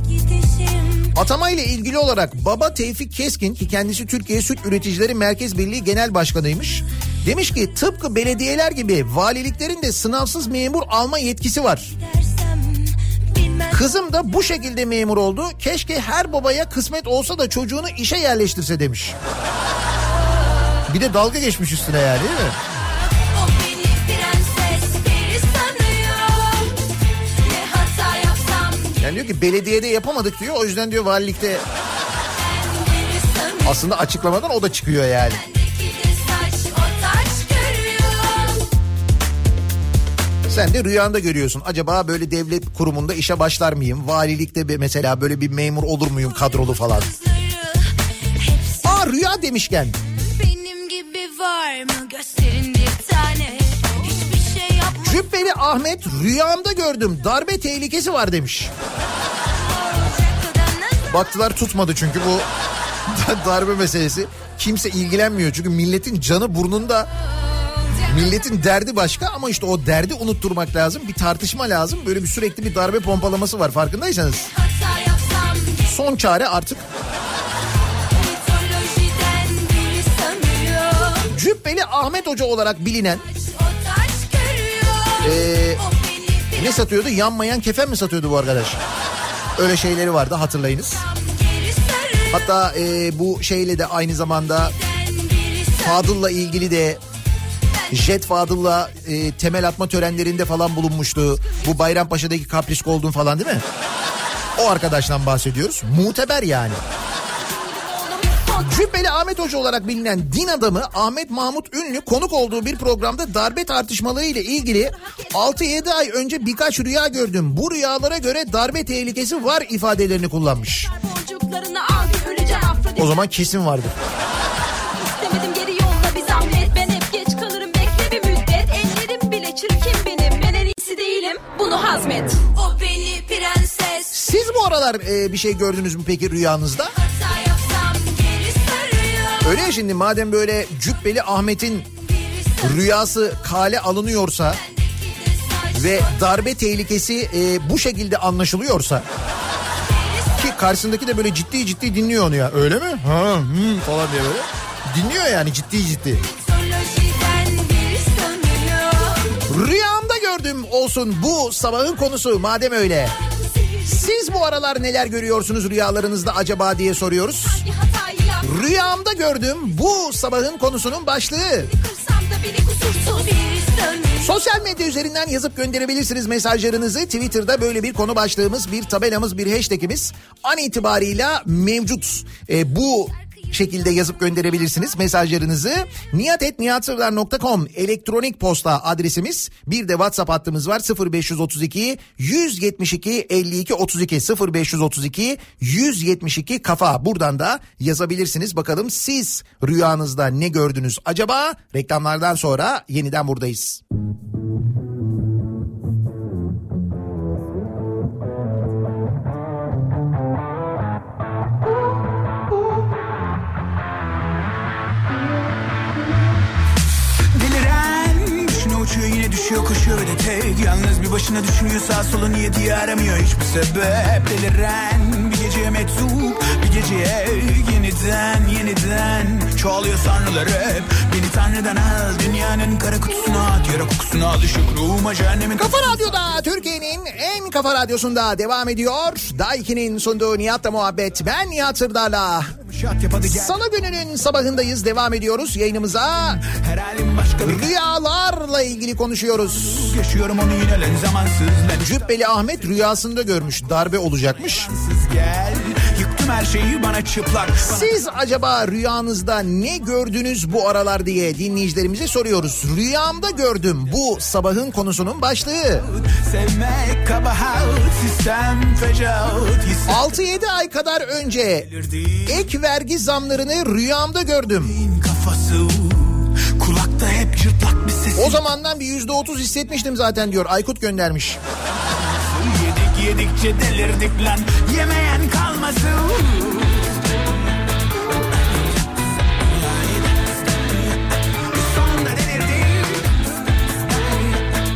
Speaker 1: Atama ile ilgili olarak baba Tevfik Keskin ki kendisi Türkiye Süt Üreticileri Merkez Birliği Genel Başkanıymış. Demiş ki tıpkı belediyeler gibi valiliklerin de sınavsız memur alma yetkisi var.
Speaker 8: bilmem
Speaker 1: Kızım da bu şekilde memur oldu. Keşke her babaya kısmet olsa da çocuğunu işe yerleştirse demiş. Bir de dalga geçmiş üstüne yani değil mi? Yani diyor ki belediyede yapamadık diyor. O yüzden diyor valilikte aslında açıklamadan o da çıkıyor yani. Sen de rüyanda görüyorsun. Acaba böyle devlet kurumunda işe başlar mıyım? Valilikte mesela böyle bir memur olur muyum kadrolu falan? Aa rüya demişken
Speaker 8: benim gibi var mı? Gösterin bir tane. Hiçbir şey.
Speaker 1: Cübbeli Ahmet rüyamda gördüm darbe tehlikesi var demiş. Baktılar tutmadı çünkü bu darbe meselesi. Kimse ilgilenmiyor çünkü milletin canı burnunda. Milletin derdi başka ama işte o derdi unutturmak lazım. Bir tartışma lazım. Böyle bir sürekli bir darbe pompalaması var farkındaysanız. Son çare artık. Cübbeli Ahmet Hoca olarak bilinen. Ee, ne satıyordu? Yanmayan kefen mi satıyordu bu arkadaş? Öyle şeyleri vardı hatırlayınız. Hatta e, bu şeyle de aynı zamanda Fadıl'la ilgili de Jet Fadıl'la e, temel atma törenlerinde falan bulunmuştu. Bu Bayrampaşa'daki kapris Gold'un falan değil mi? O arkadaştan bahsediyoruz. Muteber yani. Cübbeli Ahmet Hoca olarak bilinen din adamı Ahmet Mahmut Ünlü konuk olduğu bir programda darbe tartışmaları ile ilgili 6-7 ay önce birkaç rüya gördüm. Bu rüyalara göre darbe tehlikesi var ifadelerini kullanmış. O zaman kesin vardır.
Speaker 11: Bunu hazmet. O beni prenses.
Speaker 1: Siz bu aralar e, bir şey gördünüz mü peki rüyanızda? Öyle ya şimdi madem böyle Cübbeli Ahmet'in rüyası kale alınıyorsa ve darbe tehlikesi e, bu şekilde anlaşılıyorsa ki karşısındaki de böyle ciddi ciddi dinliyor onu ya öyle mi? Ha, hmm, falan diye böyle. Dinliyor yani ciddi ciddi. Olsun bu sabahın konusu madem öyle. Siz bu aralar neler görüyorsunuz rüyalarınızda acaba diye soruyoruz. Rüyamda gördüm bu sabahın konusunun başlığı. Sosyal medya üzerinden yazıp gönderebilirsiniz mesajlarınızı. Twitter'da böyle bir konu başlığımız, bir tabelamız, bir hashtagimiz an itibarıyla mevcut. E, bu şekilde yazıp gönderebilirsiniz mesajlarınızı. niyatetniyatsırdar.com elektronik posta adresimiz. Bir de WhatsApp hattımız var 0532 172 52 32 0532 172 kafa. Buradan da yazabilirsiniz. Bakalım siz rüyanızda ne gördünüz acaba? Reklamlardan sonra yeniden buradayız.
Speaker 12: Deliren Düşüne uçuyor yine düşüyor koşuyor öyle tek. Yalnız bir başına düşünüyor sağ sola niye diye aramıyor hiçbir sebep. Deliren bir geceye meczup bir geceye yeniden yeniden Çoğalıyor sanrılar hep Beni tanrıdan al dünyanın kara kutusuna at Yara kokusuna alışık ruhuma cehennemin
Speaker 1: Kafa Radyo'da Türkiye'nin en kafa radyosunda devam ediyor. Daiki'nin sunduğu Nihat'la muhabbet. Ben Nihat Sırdar'la. Salı gününün sabahındayız. Devam ediyoruz yayınımıza. Rüyalarla ilgili konuşuyoruz.
Speaker 12: Yaşıyorum onu yine lan zamansız
Speaker 1: Cübbeli Ahmet rüyasında görmüş darbe olacakmış.
Speaker 12: Gel Yıktım her şeyi bana çıplak
Speaker 1: Siz acaba rüyanızda ne gördünüz bu aralar diye dinleyicilerimize soruyoruz. Rüyamda gördüm bu sabahın konusunun başlığı.
Speaker 12: Sevmek kabahat Sistem Hissettiğin
Speaker 1: 6-7 ay kadar önce ek vergi zamlarını rüyamda gördüm.
Speaker 12: kafası
Speaker 1: O zamandan bir yüzde otuz hissetmiştim zaten diyor Aykut göndermiş.
Speaker 12: Yedik yedikçe delirdik lan Yemeyen kalmasın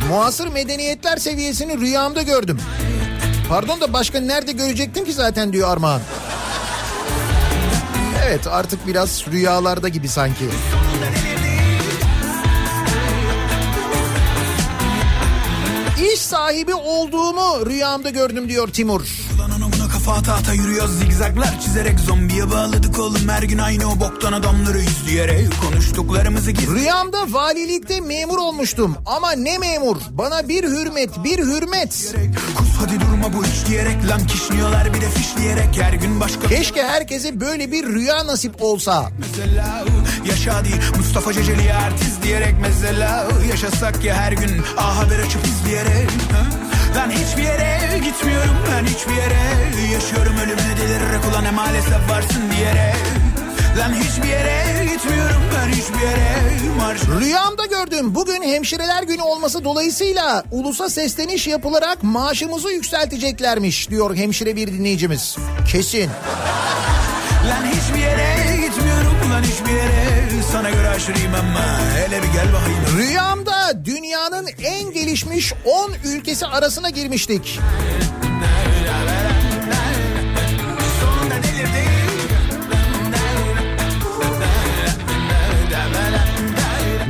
Speaker 1: Muasır medeniyetler seviyesini rüyamda gördüm. Pardon da başka nerede görecektim ki zaten diyor Armağan. Evet artık biraz rüyalarda gibi sanki. Sahibi olduğumu rüyamda gördüm diyor Timur.
Speaker 12: Kafa ata ata yürüyoruz zigzaglar çizerek Zombiye bağladık oğlum her gün aynı o boktan adamları izleyerek Konuştuklarımızı gizli
Speaker 1: Rüyamda valilikte memur olmuştum ama ne memur? Bana bir hürmet, bir hürmet.
Speaker 12: Kus hadi durma bu iş diyerek Lan kişniyorlar bir de fişleyerek Her gün başka
Speaker 1: Keşke herkese böyle bir rüya nasip olsa.
Speaker 12: mesela Yaşa değil Mustafa Ceceli artist diyerek mesela Yaşasak ya her gün A Haber açıp izleyerek ha? Lan hiçbir yere gitmiyorum ben hiçbir yere Yaşıyorum ölümüne delirerek ulan maalesef varsın diyerek Lan hiçbir yere gitmiyorum ben hiçbir yere Marş
Speaker 1: Rüyamda gördüm. Bugün hemşireler günü olması dolayısıyla ulusa sesleniş yapılarak maaşımızı yükselteceklermiş diyor hemşire bir dinleyicimiz. Kesin.
Speaker 12: Lan hiçbir yere gitmiyorum lan hiçbir yere Sana göre aşırıyım ama hele bir gel bakayım
Speaker 1: Rüyamda dünyanın en gelişmiş 10 ülkesi arasına girmiştik.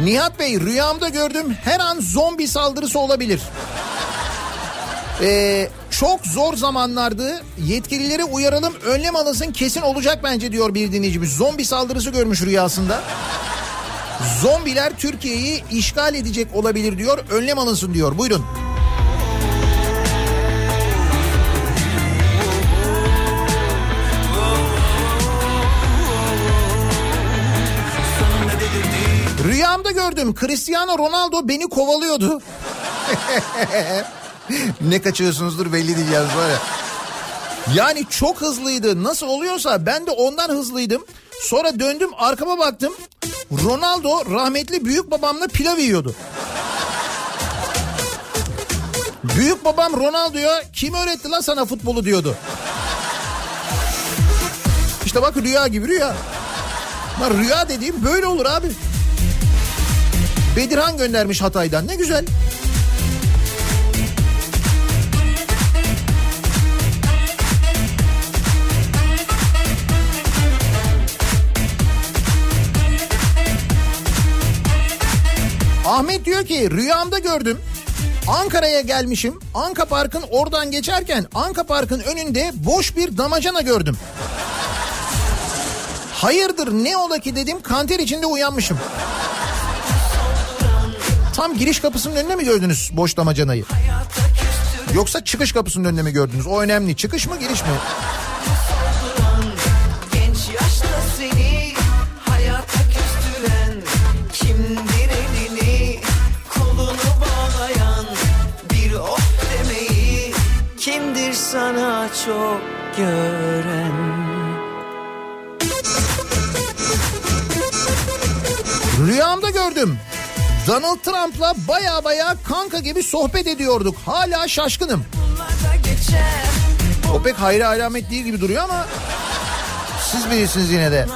Speaker 1: Nihat Bey rüyamda gördüm her an zombi saldırısı olabilir. Ee, çok zor zamanlardı. Yetkilileri uyaralım önlem alınsın kesin olacak bence diyor bir dinleyicimiz. Zombi saldırısı görmüş rüyasında. Zombiler Türkiye'yi işgal edecek olabilir diyor. Önlem alınsın diyor. Buyurun. Rüyamda gördüm. Cristiano Ronaldo beni kovalıyordu. ne kaçıyorsunuzdur belli değil yalnız var ya. Yani çok hızlıydı. Nasıl oluyorsa ben de ondan hızlıydım. Sonra döndüm arkama baktım. Ronaldo rahmetli büyük babamla pilav yiyordu. Büyük babam Ronaldo'ya kim öğretti lan sana futbolu diyordu. İşte bak rüya gibi rüya. Ama rüya dediğim böyle olur abi. Bedirhan göndermiş Hatay'dan ne güzel. Ahmet diyor ki rüyamda gördüm. Ankara'ya gelmişim. Anka Park'ın oradan geçerken Anka Park'ın önünde boş bir damacana gördüm. Hayırdır ne ola ki dedim kanter içinde uyanmışım. Tam giriş kapısının önünde mi gördünüz boş damacanayı? Yoksa çıkış kapısının önünde mi gördünüz? O önemli. Çıkış mı giriş mi?
Speaker 4: Sana çok gören
Speaker 1: Rüyamda gördüm. Donald Trump'la baya baya kanka gibi sohbet ediyorduk. Hala şaşkınım. O pek hayra alamet değil gibi duruyor ama siz bilirsiniz yine de.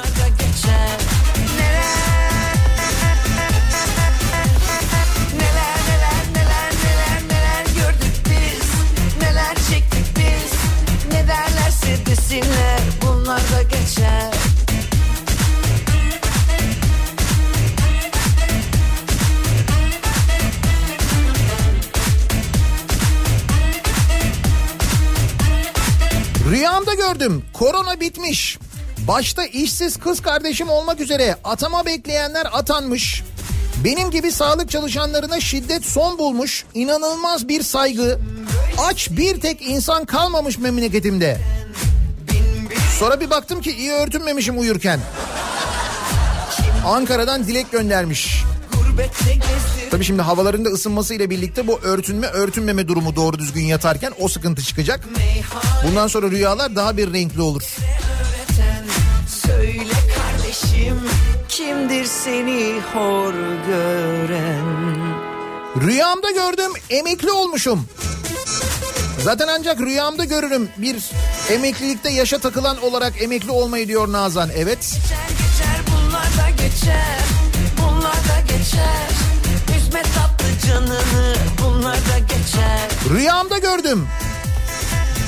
Speaker 1: Gördüm. Korona bitmiş. Başta işsiz kız kardeşim olmak üzere atama bekleyenler atanmış. Benim gibi sağlık çalışanlarına şiddet son bulmuş. İnanılmaz bir saygı. Aç bir tek insan kalmamış memleketimde. Sonra bir baktım ki iyi örtünmemişim uyurken. Ankara'dan dilek göndermiş. Tabii şimdi havaların da ısınmasıyla birlikte bu örtünme örtünmeme durumu doğru düzgün yatarken o sıkıntı çıkacak. Bundan sonra rüyalar daha bir renkli olur.
Speaker 4: öğreten Söyle kardeşim kimdir seni hor gören
Speaker 1: Rüyamda gördüm emekli olmuşum. Zaten ancak rüyamda görürüm bir emeklilikte yaşa takılan olarak emekli olmayı diyor Nazan. Evet.
Speaker 4: Geçer geçer bunlar da geçer geçer Üzme tatlı canını bunlar da geçer
Speaker 1: Rüyamda gördüm.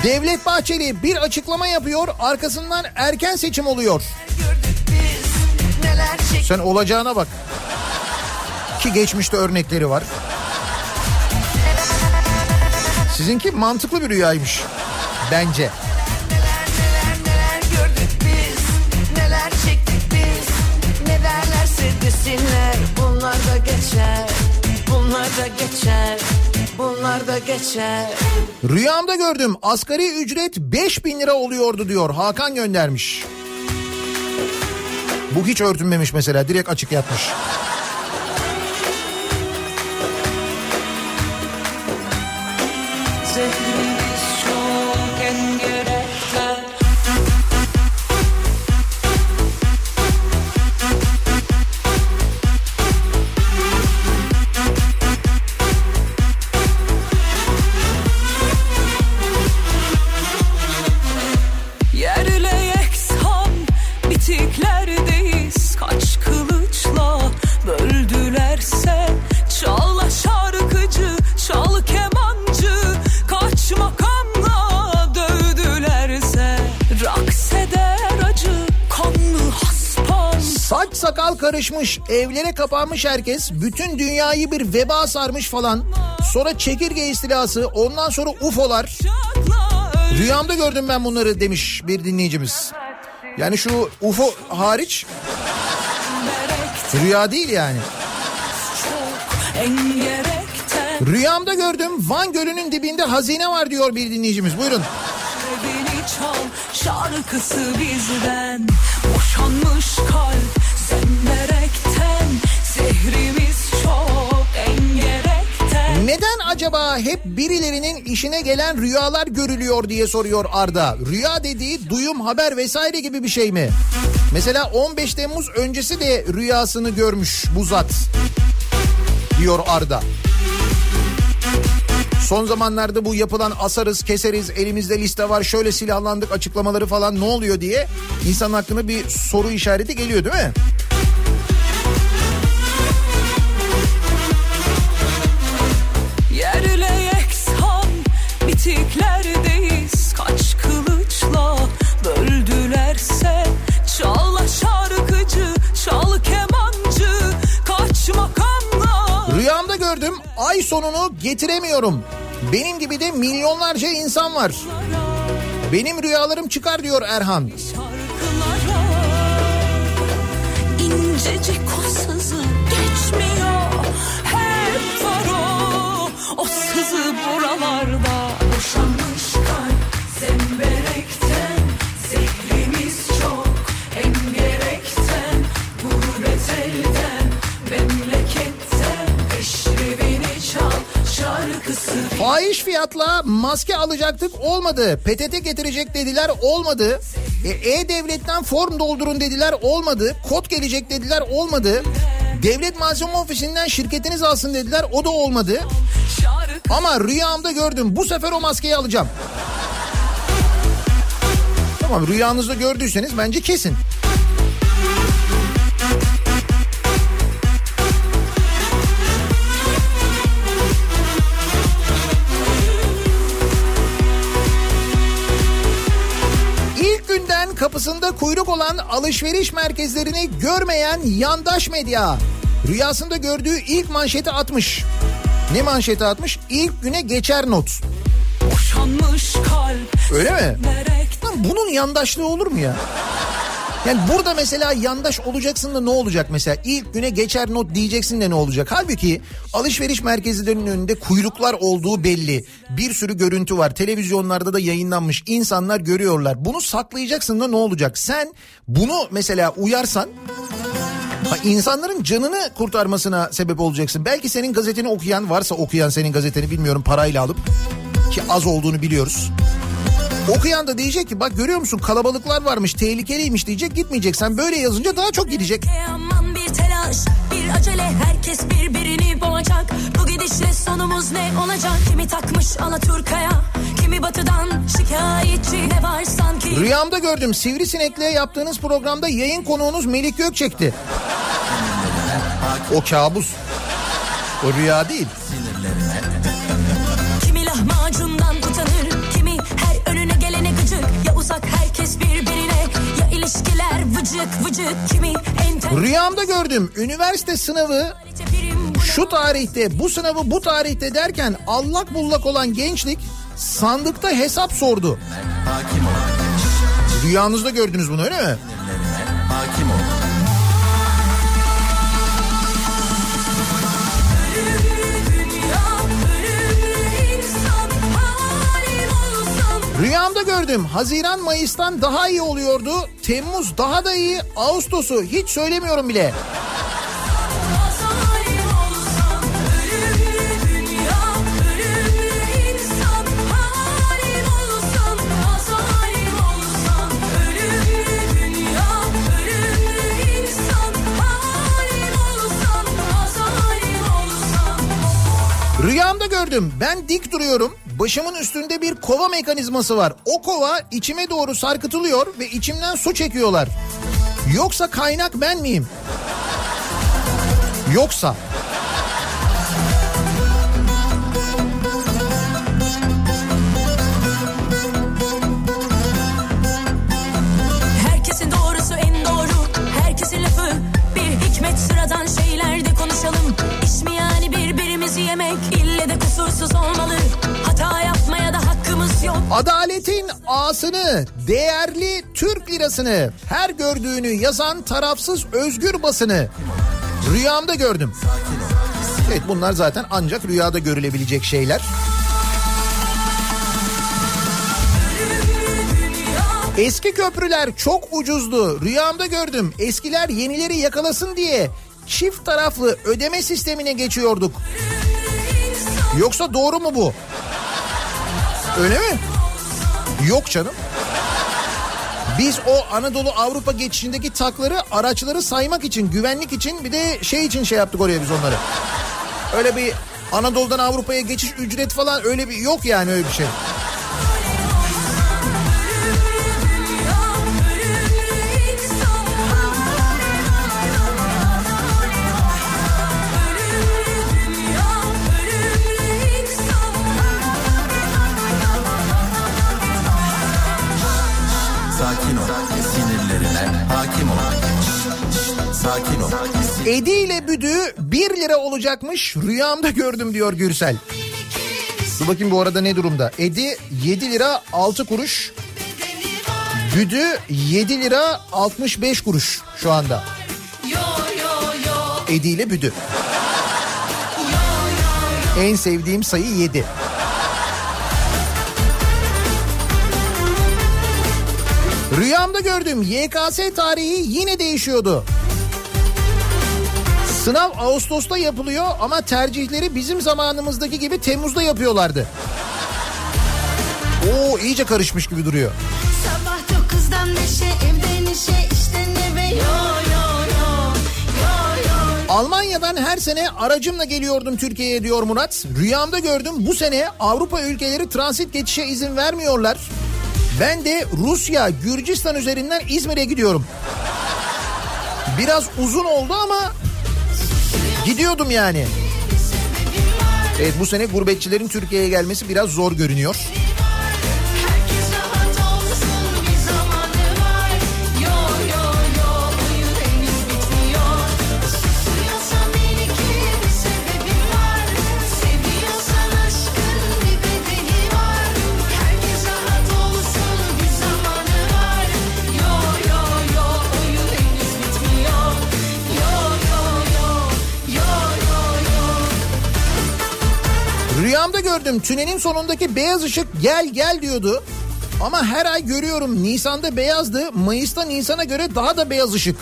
Speaker 1: Devlet Bahçeli bir açıklama yapıyor arkasından erken seçim oluyor.
Speaker 4: Biz
Speaker 1: Sen olacağına bak. Ki geçmişte örnekleri var. Sizinki mantıklı bir rüyaymış. Bence.
Speaker 4: Geçer Bunlar da geçer Bunlar da geçer
Speaker 1: Rüyamda gördüm asgari ücret 5000 lira oluyordu diyor Hakan göndermiş. Bu hiç örtünmemiş mesela direkt açık yatmış. Karışmış, evlere kapanmış herkes. Bütün dünyayı bir veba sarmış falan. Sonra çekirge istilası, ondan sonra UFO'lar. Rüyamda gördüm ben bunları demiş bir dinleyicimiz. Yani şu UFO hariç rüya değil yani. Rüyamda gördüm Van Gölü'nün dibinde hazine var diyor bir dinleyicimiz. Buyurun.
Speaker 13: Beni çal şarkısı bizden Boşanmış kalp
Speaker 1: Neden acaba hep birilerinin işine gelen rüyalar görülüyor diye soruyor Arda. Rüya dediği duyum, haber vesaire gibi bir şey mi? Mesela 15 Temmuz öncesi de rüyasını görmüş bu zat diyor Arda. Son zamanlarda bu yapılan asarız, keseriz, elimizde liste var, şöyle silahlandık açıklamaları falan ne oluyor diye insan hakkında bir soru işareti geliyor değil mi? Ay sonunu getiremiyorum. Benim gibi de milyonlarca insan var. Benim rüyalarım çıkar diyor Erhan.
Speaker 13: İncecik o sızı geçmiyor Hep var o, o sızı buralarda
Speaker 1: Fahiş fiyatla maske alacaktık olmadı. PTT getirecek dediler olmadı. E, E-Devlet'ten form doldurun dediler olmadı. Kod gelecek dediler olmadı. Devlet Malzeme Ofisi'nden şirketiniz alsın dediler o da olmadı. Ama rüyamda gördüm bu sefer o maskeyi alacağım. Tamam rüyanızda gördüyseniz bence kesin. Kapısında kuyruk olan alışveriş merkezlerini görmeyen yandaş medya. Rüyasında gördüğü ilk manşeti atmış. Ne manşeti atmış? İlk güne geçer not. Öyle mi? Lan bunun yandaşlığı olur mu ya? Yani burada mesela yandaş olacaksın da ne olacak mesela? İlk güne geçer not diyeceksin de ne olacak? Halbuki alışveriş merkezlerinin önünde kuyruklar olduğu belli. Bir sürü görüntü var. Televizyonlarda da yayınlanmış. İnsanlar görüyorlar. Bunu saklayacaksın da ne olacak? Sen bunu mesela uyarsan insanların canını kurtarmasına sebep olacaksın. Belki senin gazeteni okuyan varsa okuyan senin gazeteni bilmiyorum parayla alıp ki az olduğunu biliyoruz. Okuyan da diyecek ki bak görüyor musun kalabalıklar varmış tehlikeliymiş diyecek gitmeyecek. Sen böyle yazınca daha çok gidecek.
Speaker 11: Aman bir telaş, bir acele herkes birbirini boğacak. Bu gidişle sonumuz ne olacak? Kimi takmış Alaturka'ya, kimi batıdan şikayetçi ne var sanki?
Speaker 1: Rüyamda gördüm Sivrisinek'le yaptığınız programda yayın konuğunuz Melik Gökçek'ti. O kabus. O rüya değil.
Speaker 11: Kimi lahmacundan vıcık vıcık. Kimi enter...
Speaker 1: Rüyamda gördüm üniversite sınavı şu tarihte bu sınavı bu tarihte derken allak bullak olan gençlik sandıkta hesap sordu. Rüyanızda gördünüz bunu öyle mi? Rüyamda gördüm. Haziran Mayıs'tan daha iyi oluyordu. Temmuz daha da iyi. Ağustos'u hiç söylemiyorum bile. Rüyamda gördüm. Ben dik duruyorum. Başımın üstünde bir kova mekanizması var. O kova içime doğru sarkıtılıyor ve içimden su çekiyorlar. Yoksa kaynak ben miyim? Yoksa.
Speaker 11: Herkesin doğrusu en doğru, herkesin lafı bir hikmet sıradan şeylerde konuşalım. İş mi yani birbirimizi yemek, ille de kusursuz olmalı.
Speaker 1: A'sını, değerli Türk lirasını, her gördüğünü yazan tarafsız özgür basını rüyamda gördüm. Evet bunlar zaten ancak rüyada görülebilecek şeyler. Eski köprüler çok ucuzdu. Rüyamda gördüm. Eskiler yenileri yakalasın diye çift taraflı ödeme sistemine geçiyorduk. Yoksa doğru mu bu? Öyle mi? Yok canım. Biz o Anadolu Avrupa geçişindeki takları araçları saymak için, güvenlik için bir de şey için şey yaptık oraya biz onları. Öyle bir Anadolu'dan Avrupa'ya geçiş ücret falan öyle bir yok yani öyle bir şey.
Speaker 9: Sakin ol.
Speaker 1: Edi ile büdü 1 lira olacakmış rüyamda gördüm diyor Gürsel. Dur bakayım bu arada ne durumda? Edi 7 lira 6 kuruş. Büdü 7 lira 65 kuruş şu anda. Edi ile büdü. En sevdiğim sayı 7. Rüyamda gördüm YKS tarihi yine değişiyordu. Sınav Ağustos'ta yapılıyor ama tercihleri bizim zamanımızdaki gibi Temmuz'da yapıyorlardı. Oo iyice karışmış gibi duruyor.
Speaker 14: Sabah dokuzdan beşe evden işe işten eve yo yo yo yo yo
Speaker 1: Almanya'dan her sene aracımla geliyordum Türkiye'ye diyor Murat. Rüyamda gördüm bu sene Avrupa ülkeleri transit geçişe izin vermiyorlar. Ben de Rusya, Gürcistan üzerinden İzmir'e gidiyorum. Biraz uzun oldu ama gidiyordum yani. Evet bu sene gurbetçilerin Türkiye'ye gelmesi biraz zor görünüyor. Rüyamda gördüm tünelin sonundaki beyaz ışık gel gel diyordu. Ama her ay görüyorum Nisan'da beyazdı. Mayıs'ta Nisan'a göre daha da beyaz ışık.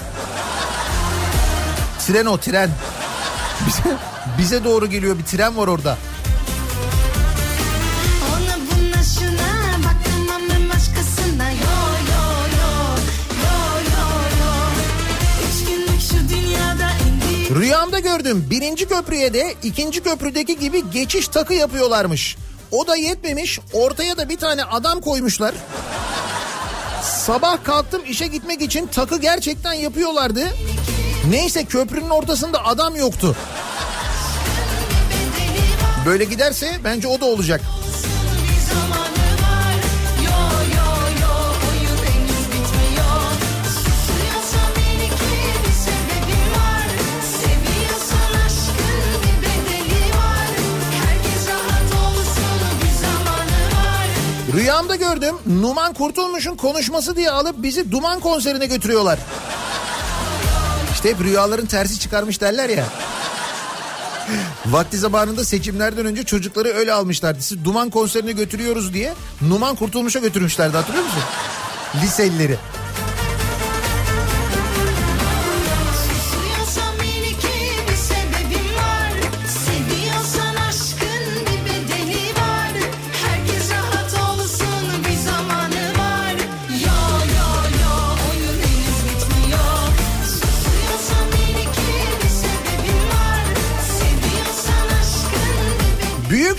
Speaker 1: Tren o tren. Bize, bize doğru geliyor bir tren var orada. Rüyamda gördüm birinci köprüye de ikinci köprüdeki gibi geçiş takı yapıyorlarmış. O da yetmemiş ortaya da bir tane adam koymuşlar. Sabah kalktım işe gitmek için takı gerçekten yapıyorlardı. Neyse köprünün ortasında adam yoktu. Böyle giderse bence o da olacak. Rüyamda gördüm Numan Kurtulmuş'un konuşması diye alıp bizi Duman konserine götürüyorlar. İşte hep rüyaların tersi çıkarmış derler ya. Vakti zamanında seçimlerden önce çocukları öyle almışlardı. Siz Duman konserine götürüyoruz diye Numan Kurtulmuş'a götürmüşlerdi hatırlıyor musun? Liselileri.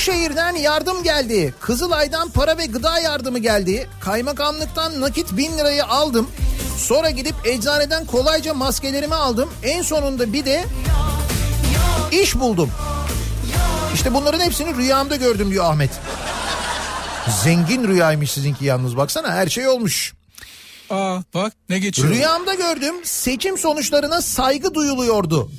Speaker 14: Bir
Speaker 1: Büyük şehirden yardım geldi. Kızılay'dan para ve gıda yardımı geldi. Kaymakamlıktan nakit bin lirayı aldım. Sonra gidip eczaneden kolayca maskelerimi aldım. En sonunda bir de iş buldum. İşte bunların hepsini rüyamda gördüm diyor Ahmet. Zengin rüyaymış sizinki yalnız baksana her şey olmuş.
Speaker 15: Aa bak ne geçiyor.
Speaker 1: Rüyamda gördüm seçim sonuçlarına saygı duyuluyordu.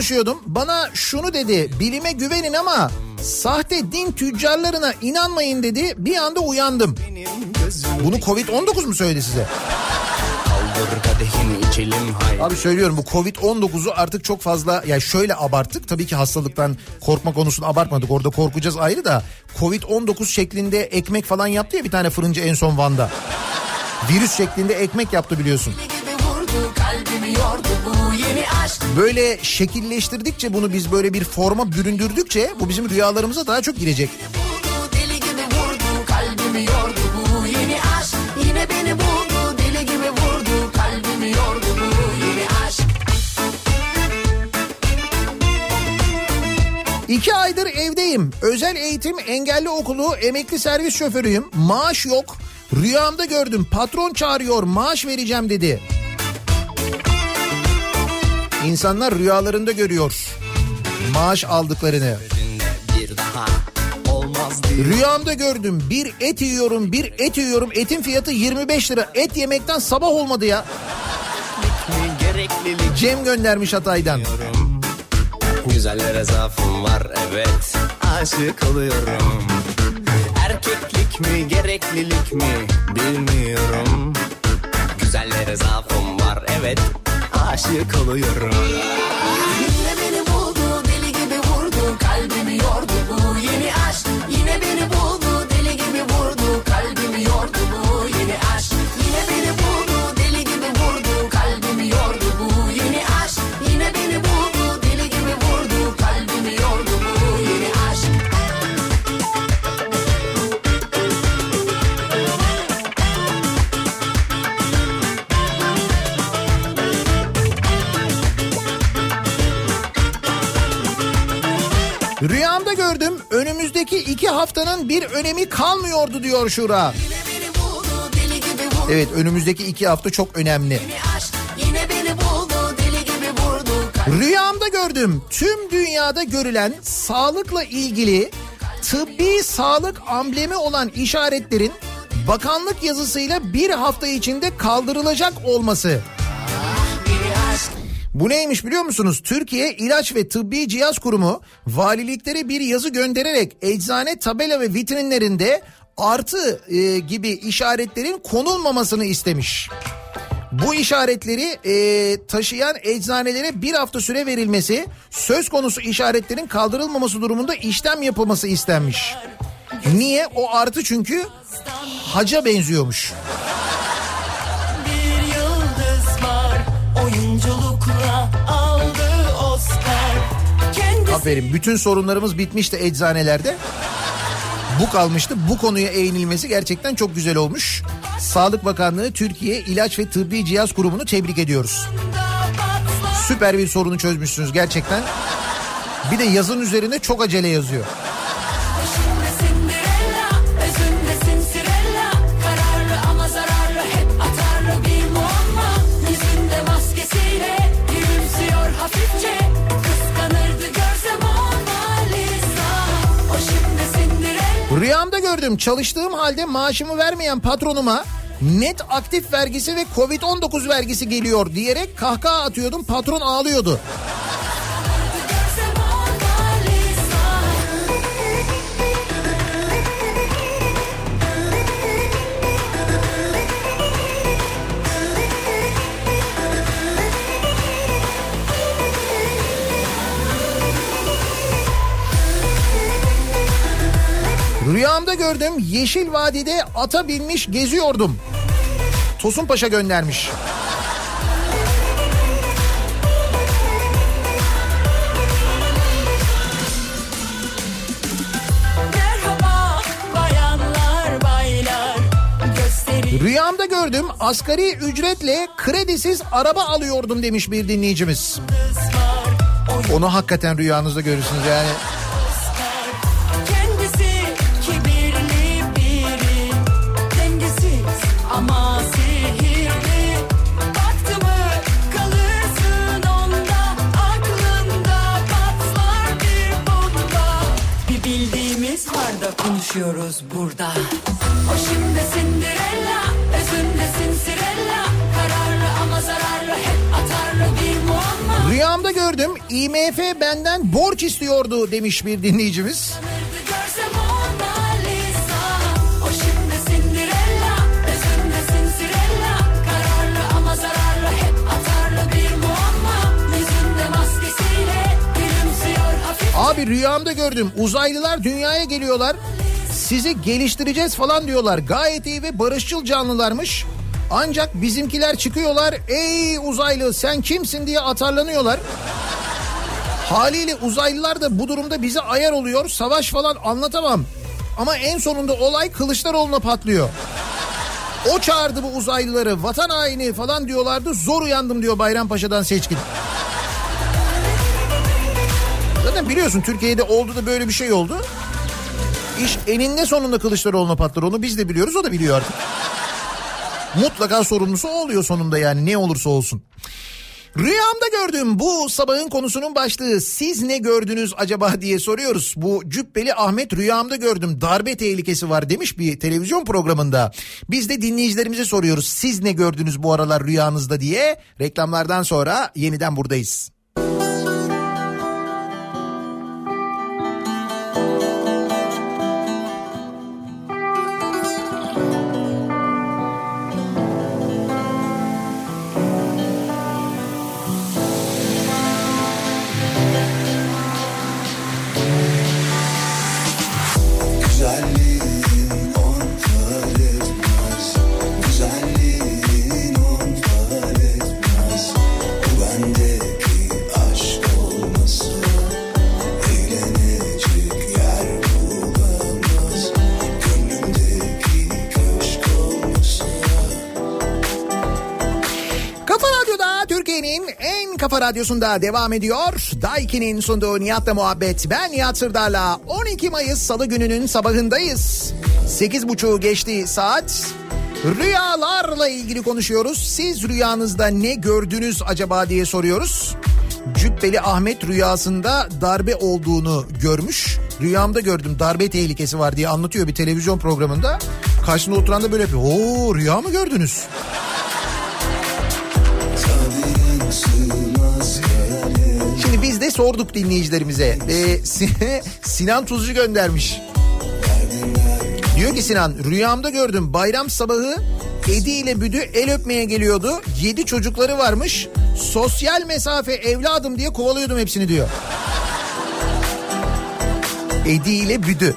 Speaker 1: Konuşuyordum. Bana şunu dedi bilime güvenin ama sahte din tüccarlarına inanmayın dedi. Bir anda uyandım. Bunu Covid-19 mu söyledi size? Abi söylüyorum bu Covid-19'u artık çok fazla ya şöyle abarttık. Tabii ki hastalıktan korkma konusunu abartmadık. Orada korkacağız ayrı da Covid-19 şeklinde ekmek falan yaptı ya bir tane fırıncı en son Van'da. Virüs şeklinde ekmek yaptı biliyorsun.
Speaker 4: Vurdu kalbimi yordu bu yeni aşk
Speaker 1: Böyle şekilleştirdikçe bunu biz böyle bir forma büründürdükçe bu bizim rüyalarımıza daha çok girecek.
Speaker 4: Vurdu deli gibi vurdu kalbimi yordu bu yeni aşk Yine beni buldu deli gibi vurdu kalbimi yordu bu yeni aşk
Speaker 1: İki aydır evdeyim. Özel eğitim engelli okulu emekli servis şoförüyüm. Maaş yok. Rüyamda gördüm. Patron çağırıyor maaş vereceğim dedi. İnsanlar rüyalarında görüyor. Maaş aldıklarını. Rüyamda gördüm. Bir et yiyorum, bir et yiyorum. Etin fiyatı 25 lira. Et yemekten sabah olmadı ya. Cem göndermiş Hatay'dan.
Speaker 16: Güzellere zaafım var evet Aşık oluyorum Erkeklik mi gereklilik mi bilmiyorum Güzellere zaafım var evet Aşık oluyorum
Speaker 4: Yine beni buldu deli gibi vurdu kalbimi yordu
Speaker 1: Rüyamda gördüm. Önümüzdeki iki haftanın bir önemi kalmıyordu diyor Şura. Evet önümüzdeki iki hafta çok önemli. Rüyamda gördüm. Tüm dünyada görülen sağlıkla ilgili tıbbi sağlık amblemi olan işaretlerin bakanlık yazısıyla bir hafta içinde kaldırılacak olması. Bu neymiş biliyor musunuz? Türkiye İlaç ve Tıbbi Cihaz Kurumu valiliklere bir yazı göndererek eczane tabela ve vitrinlerinde artı e, gibi işaretlerin konulmamasını istemiş. Bu işaretleri e, taşıyan eczanelere bir hafta süre verilmesi, söz konusu işaretlerin kaldırılmaması durumunda işlem yapılması istenmiş. Niye? O artı çünkü haca benziyormuş. Aferin. Bütün sorunlarımız bitmişti eczanelerde. Bu kalmıştı. Bu konuya eğinilmesi gerçekten çok güzel olmuş. Sağlık Bakanlığı Türkiye İlaç ve Tıbbi Cihaz Kurumu'nu tebrik ediyoruz. Süper bir sorunu çözmüşsünüz gerçekten. Bir de yazın üzerine çok acele yazıyor. Rüyamda gördüm çalıştığım halde maaşımı vermeyen patronuma net aktif vergisi ve Covid-19 vergisi geliyor diyerek kahkaha atıyordum patron ağlıyordu. Rüyamda gördüm Yeşil Vadide ata binmiş geziyordum. Tosun Paşa göndermiş. Rüyamda gördüm asgari ücretle kredisiz araba alıyordum demiş bir dinleyicimiz. Onu hakikaten rüyanızda görürsünüz yani.
Speaker 13: Konuşuyoruz burada. O şimdi Cinderella Özünde Cincirella Kararlı ama zararlı hep atarlı bir muamma.
Speaker 1: Rüyamda gördüm IMF benden borç istiyordu demiş bir dinleyicimiz. Abi rüyamda gördüm uzaylılar dünyaya geliyorlar. Sizi geliştireceğiz falan diyorlar. Gayet iyi ve barışçıl canlılarmış. Ancak bizimkiler çıkıyorlar. Ey uzaylı sen kimsin diye atarlanıyorlar. Haliyle uzaylılar da bu durumda bize ayar oluyor. Savaş falan anlatamam. Ama en sonunda olay Kılıçdaroğlu'na patlıyor. O çağırdı bu uzaylıları vatan haini falan diyorlardı. Zor uyandım diyor Bayrampaşa'dan seçkin. Zaten biliyorsun Türkiye'de oldu da böyle bir şey oldu. İş eninde sonunda Kılıçdaroğlu'na patlar onu biz de biliyoruz o da biliyor artık. Mutlaka sorumlusu oluyor sonunda yani ne olursa olsun. Rüyamda gördüm bu sabahın konusunun başlığı siz ne gördünüz acaba diye soruyoruz. Bu Cübbeli Ahmet rüyamda gördüm darbe tehlikesi var demiş bir televizyon programında. Biz de dinleyicilerimize soruyoruz siz ne gördünüz bu aralar rüyanızda diye reklamlardan sonra yeniden buradayız. Kafa radyosunda devam ediyor. Daiki'nin sunduğu Nihat'la muhabbet. Ben Nihat Sırdar'la 12 Mayıs Salı gününün sabahındayız. 8.30 geçti saat. Rüyalarla ilgili konuşuyoruz. Siz rüyanızda ne gördünüz acaba diye soruyoruz. Cübbeli Ahmet rüyasında darbe olduğunu görmüş. Rüyamda gördüm darbe tehlikesi var diye anlatıyor bir televizyon programında. Karşısında oturan da böyle yapıyor. Oo rüya mı gördünüz? Biz de sorduk dinleyicilerimize. Ee, Sin- Sinan Tuzcu göndermiş. Diyor ki Sinan rüyamda gördüm bayram sabahı Edi ile Büdü el öpmeye geliyordu. Yedi çocukları varmış. Sosyal mesafe evladım diye kovalıyordum hepsini diyor. Edi ile Büdü.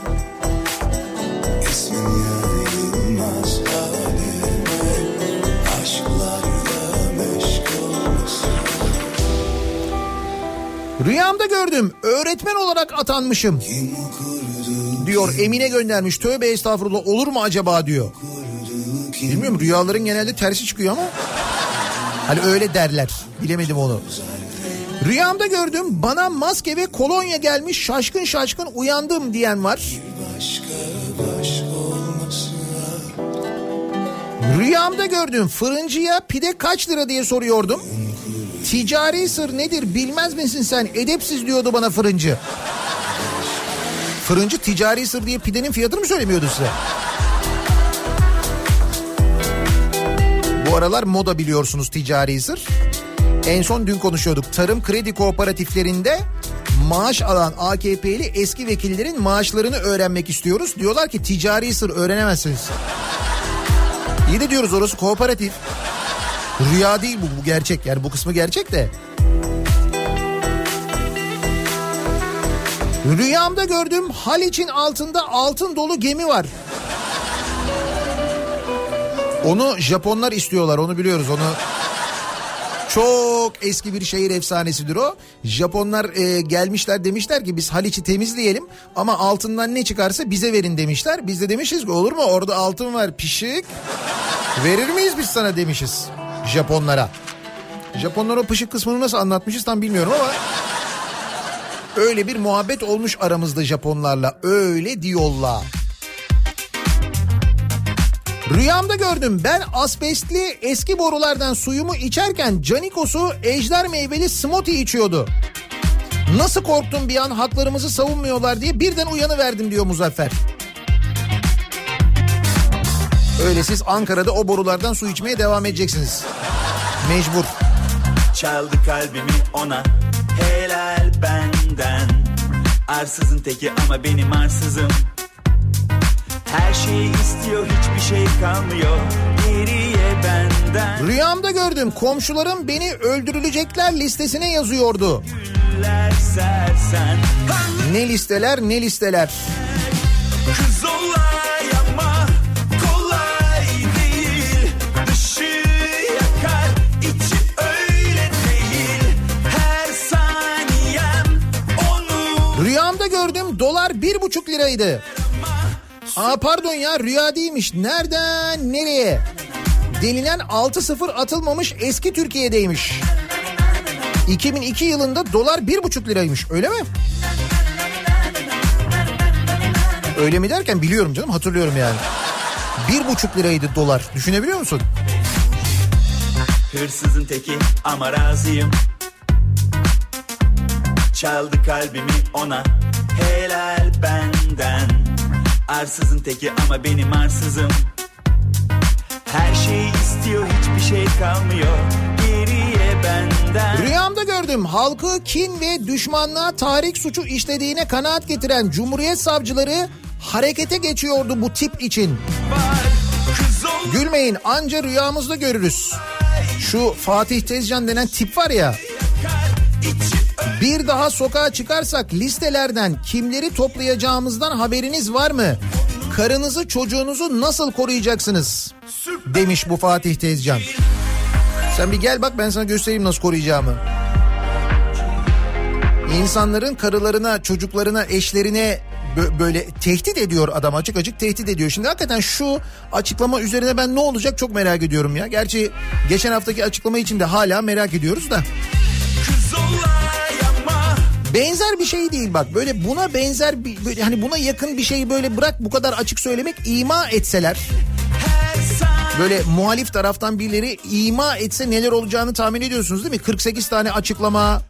Speaker 1: Rüyamda gördüm öğretmen olarak atanmışım. Diyor Emine göndermiş tövbe estağfurullah olur mu acaba diyor. Bilmiyorum rüyaların genelde tersi çıkıyor ama. Hani öyle derler bilemedim onu. Rüyamda gördüm bana maske ve kolonya gelmiş şaşkın şaşkın uyandım diyen var. Rüyamda gördüm fırıncıya pide kaç lira diye soruyordum. Ticari sır nedir bilmez misin sen edepsiz diyordu bana fırıncı. Fırıncı ticari sır diye pidenin fiyatını mı söylemiyordu size? Bu aralar moda biliyorsunuz ticari sır. En son dün konuşuyorduk. Tarım kredi kooperatiflerinde maaş alan AKP'li eski vekillerin maaşlarını öğrenmek istiyoruz. Diyorlar ki ticari sır öğrenemezsiniz. İyi de diyoruz orası kooperatif. Rüya değil bu, bu gerçek. Yani bu kısmı gerçek de. Rüyamda gördüm Haliç'in altında altın dolu gemi var. Onu Japonlar istiyorlar onu biliyoruz onu. Çok eski bir şehir efsanesidir o. Japonlar e, gelmişler demişler ki biz Haliç'i temizleyelim ama altından ne çıkarsa bize verin demişler. Biz de demişiz ki olur mu orada altın var pişik. Verir miyiz biz sana demişiz Japonlara. Japonlar o pışık kısmını nasıl anlatmışız tam bilmiyorum ama... Öyle bir muhabbet olmuş aramızda Japonlarla. Öyle diyorlar. Rüyamda gördüm. Ben asbestli eski borulardan suyumu içerken Canikos'u ejder meyveli smoothie içiyordu. Nasıl korktum bir an haklarımızı savunmuyorlar diye birden uyanıverdim diyor Muzaffer. Öyle siz Ankara'da o borulardan su içmeye devam edeceksiniz. Mecbur.
Speaker 5: Çaldı kalbimi ona helal benden Arsızın teki ama benim arsızım Her şeyi istiyor hiçbir şey kalmıyor Geriye benden
Speaker 1: Rüyamda gördüm komşularım beni öldürülecekler listesine yazıyordu.
Speaker 5: Sersen
Speaker 1: Ne listeler ne listeler.
Speaker 5: Kız olay
Speaker 1: bir buçuk liraydı. Aa pardon ya rüya değilmiş. Nereden nereye? Denilen 6-0 atılmamış eski Türkiye'deymiş. 2002 yılında dolar bir buçuk liraymış öyle mi? Öyle mi derken biliyorum canım hatırlıyorum yani. Bir buçuk liraydı dolar düşünebiliyor musun?
Speaker 5: Hırsızın teki ama razıyım Çaldı kalbimi ona benden Arsızın teki ama benim arsızım Her şeyi istiyor hiçbir şey kalmıyor Geriye benden
Speaker 1: Rüyamda gördüm halkı kin ve düşmanlığa tahrik suçu işlediğine kanaat getiren Cumhuriyet savcıları harekete geçiyordu bu tip için. Gülmeyin anca rüyamızda görürüz. Şu Fatih Tezcan denen tip var ya. Bir daha sokağa çıkarsak listelerden kimleri toplayacağımızdan haberiniz var mı? Karınızı çocuğunuzu nasıl koruyacaksınız? Demiş bu Fatih Tezcan. Sen bir gel bak ben sana göstereyim nasıl koruyacağımı. İnsanların karılarına, çocuklarına, eşlerine bö- böyle tehdit ediyor adam açık açık tehdit ediyor. Şimdi hakikaten şu açıklama üzerine ben ne olacak çok merak ediyorum ya. Gerçi geçen haftaki açıklama için de hala merak ediyoruz da. Benzer bir şey değil bak böyle buna benzer bir böyle hani buna yakın bir şeyi böyle bırak bu kadar açık söylemek ima etseler böyle muhalif taraftan birileri ima etse neler olacağını tahmin ediyorsunuz değil mi? 48 tane açıklama,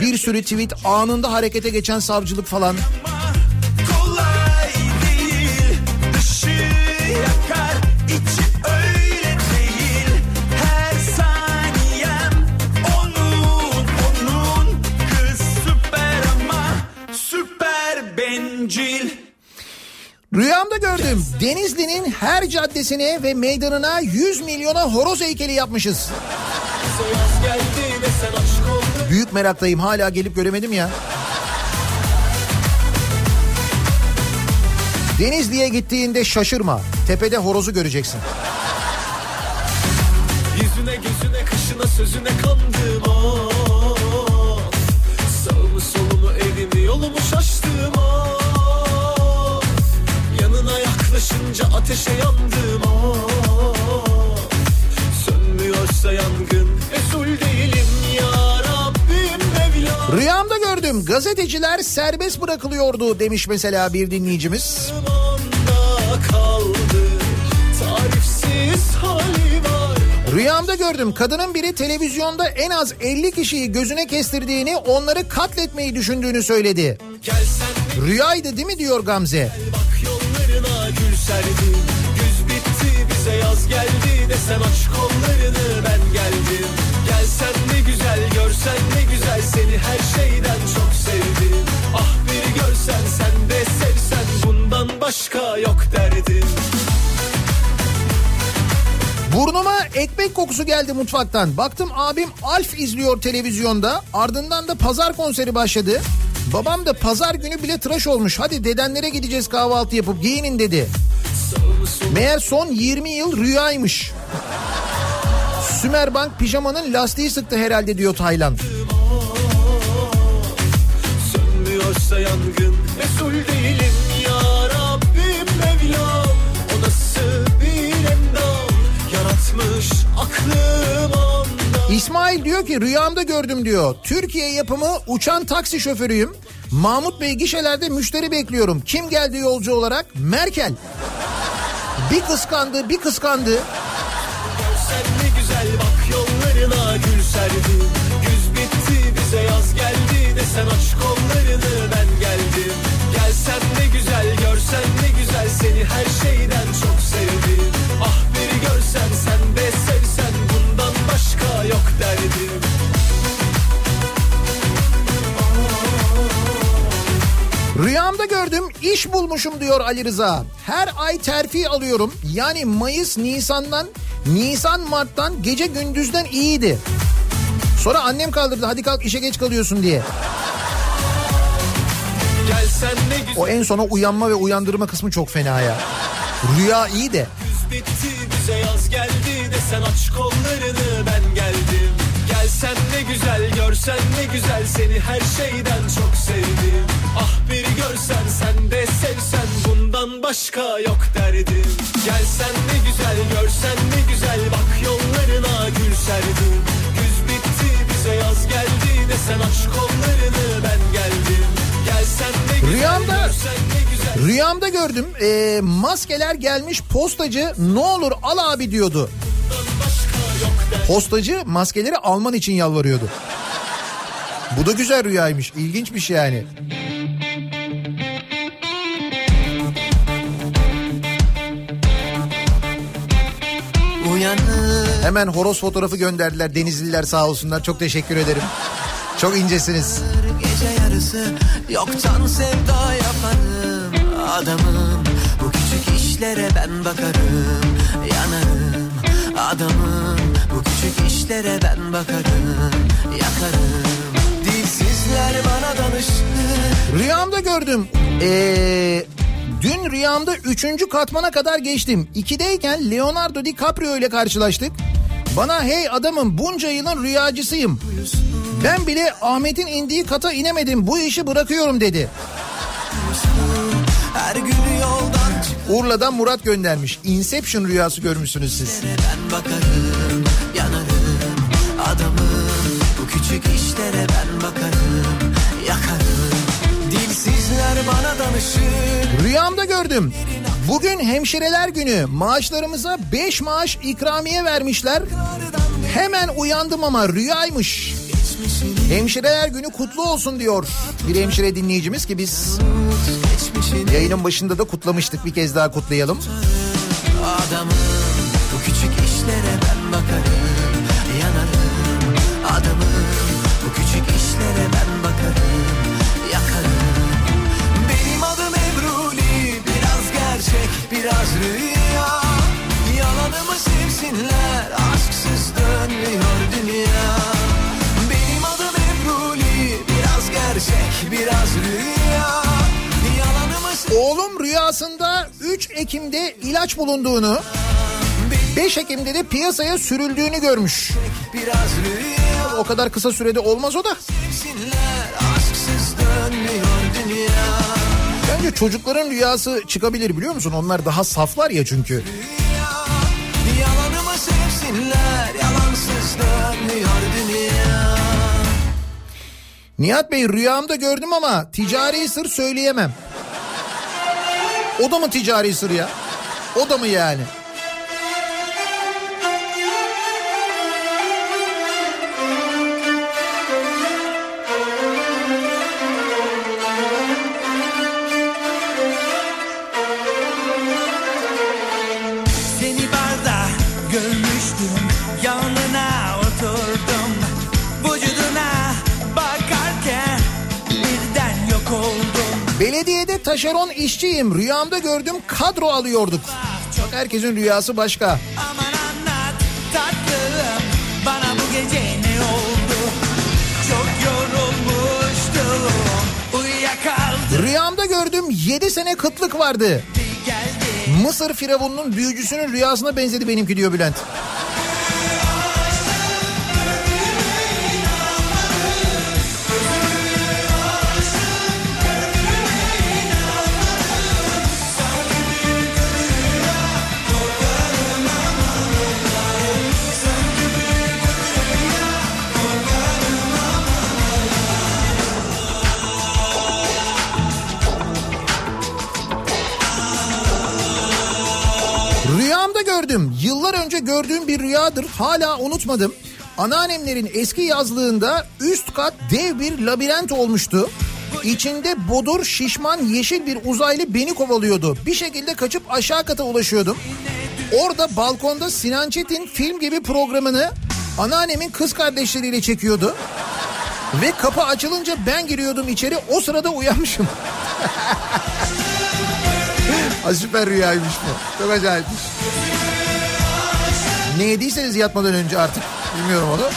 Speaker 1: bir sürü tweet, anında harekete geçen savcılık falan. Rüyamda gördüm. Denizli'nin her caddesine ve meydanına 100 milyona horoz heykeli yapmışız. Büyük meraktayım hala gelip göremedim ya. Denizli'ye gittiğinde şaşırma. Tepede horozu göreceksin.
Speaker 17: Yüzüne gözüne kışına sözüne kandım ateşe yandım ah Sönmüyorsa yangın Resul değilim ya Rabbim Mevlam
Speaker 1: Rüyamda gördüm. Gazeteciler serbest bırakılıyordu demiş mesela bir dinleyicimiz.
Speaker 17: Kaldı Tarifsiz hali var
Speaker 1: Rüyamda gördüm. Kadının biri televizyonda en az 50 kişiyi gözüne kestirdiğini, onları katletmeyi düşündüğünü söyledi. Rüyaydı değil mi diyor Gamze.
Speaker 17: Serdim Güz bitti bize yaz geldi Desen aç kollarını ben geldim. Gelsen ne güzel görsen ne güzel Seni her şeyden çok sevdim. Ah bir görsen sen de sevsen Bundan başka yok derdim
Speaker 1: Burnuma ekmek kokusu geldi mutfaktan. Baktım abim Alf izliyor televizyonda. Ardından da pazar konseri başladı. Babam da pazar günü bile tıraş olmuş. Hadi dedenlere gideceğiz kahvaltı yapıp giyinin dedi. Meğer son 20 yıl rüyaymış. Sümerbank pijamanın lastiği sıktı herhalde diyor Taylan.
Speaker 17: Sönmüyorsa yangın
Speaker 1: İsmail diyor ki rüyamda gördüm diyor. Türkiye yapımı uçan taksi şoförüyüm. Mahmut Bey gişelerde müşteri bekliyorum. Kim geldi yolcu olarak? Merkel. Bir kıskandı bir kıskandı.
Speaker 17: Görsen ne güzel bak yollarına gül serdim Güz bitti bize yaz geldi Desen aç kollarını ben geldim Gelsen ne güzel görsen ne güzel Seni her şeyden çok sevdim Ah bir görsen sen
Speaker 1: İş bulmuşum diyor Ali Rıza. Her ay terfi alıyorum. Yani Mayıs Nisan'dan Nisan Mart'tan gece gündüzden iyiydi. Sonra annem kaldırdı hadi kalk işe geç kalıyorsun diye. O en sona uyanma ve uyandırma kısmı çok fena ya. Rüya iyi de.
Speaker 17: bitti bize yaz geldi desen aç kollarını ben Gelsen ne güzel görsen ne güzel. Seni her şeyden çok sevdim. Ah bir görsen sen de sevsen. Bundan başka yok derdim. Gelsen ne güzel görsen ne güzel. Bak yollarına gül serdim Güz bitti bize yaz geldi desen aç kollarını ben geldim. Gelsen ne güzel
Speaker 1: Rüyamda
Speaker 17: görsen ne güzel.
Speaker 1: Rüyamda gördüm e, maskeler gelmiş postacı ne olur al abi diyordu. Postacı maskeleri alman için yalvarıyordu. Bu da güzel rüyaymış ilginçmiş yani.
Speaker 2: Uyanır
Speaker 1: Hemen horoz fotoğrafı gönderdiler Denizliler sağ olsunlar çok teşekkür ederim. Çok incesiniz.
Speaker 2: gece yarısı Yoktan sevda yaparım Adamım bu küçük işlere ben bakarım Yanarım adamım bu küçük işlere ben bakarım Yakarım Dilsizler bana danışır
Speaker 1: Rüyamda gördüm. Ee, dün rüyamda üçüncü katmana kadar geçtim. İkideyken Leonardo DiCaprio ile karşılaştık. Bana hey adamım bunca yılın rüyacısıyım. Ben bile Ahmet'in indiği kata inemedim bu işi bırakıyorum dedi.
Speaker 2: Her gün
Speaker 1: Urla'dan Murat göndermiş. Inception rüyası görmüşsünüz siz.
Speaker 2: ben bakarım küçük işlere ben bakarım Yakarım Dilsizler bana danışır
Speaker 1: Rüyamda gördüm. Bugün hemşireler günü maaşlarımıza 5 maaş ikramiye vermişler. Hemen uyandım ama rüyaymış. Hemşireler günü kutlu olsun diyor bir hemşire dinleyicimiz ki biz yayının başında da kutlamıştık bir kez daha kutlayalım.
Speaker 2: Adamım bu küçük işlere ben bakarım biraz rüya Yalanımı sevsinler aşksız dönmüyor dünya Benim adım Ebruli biraz gerçek biraz rüya Yalanımı
Speaker 1: Oğlum rüyasında 3 Ekim'de ilaç bulunduğunu 5 Ekim'de de piyasaya sürüldüğünü görmüş.
Speaker 2: biraz rüya
Speaker 1: O kadar kısa sürede olmaz o da.
Speaker 2: Sevsinler
Speaker 1: Bence çocukların rüyası çıkabilir biliyor musun? Onlar daha saflar ya çünkü.
Speaker 2: Yalanımı sevsinler yalansız dönmüyor dünya
Speaker 1: Nihat Bey rüyamda gördüm ama ticari sır söyleyemem. O da mı ticari sır ya? O da mı yani? Taşeron işçiyim. Rüyamda gördüm kadro alıyorduk. Bak herkesin rüyası başka.
Speaker 18: Aman anlat tatlım Bana bu gece ne oldu Çok yorulmuştum Uyuyakaldım
Speaker 1: Rüyamda gördüm 7 sene kıtlık vardı. Mısır firavununun büyücüsünün rüyasına benzedi benimki diyor Bülent. Önce gördüğüm bir rüyadır. Hala unutmadım. Anneannemlerin eski yazlığında üst kat dev bir labirent olmuştu. İçinde bodur şişman yeşil bir uzaylı beni kovalıyordu. Bir şekilde kaçıp aşağı kata ulaşıyordum. Orada balkonda Sinan Çetin film gibi programını anneannemin kız kardeşleriyle çekiyordu. Ve kapı açılınca ben giriyordum içeri o sırada uyanmışım. Süper rüyaymış bu. Çok acayipmiş. Ne yediyseniz yatmadan önce artık bilmiyorum onu.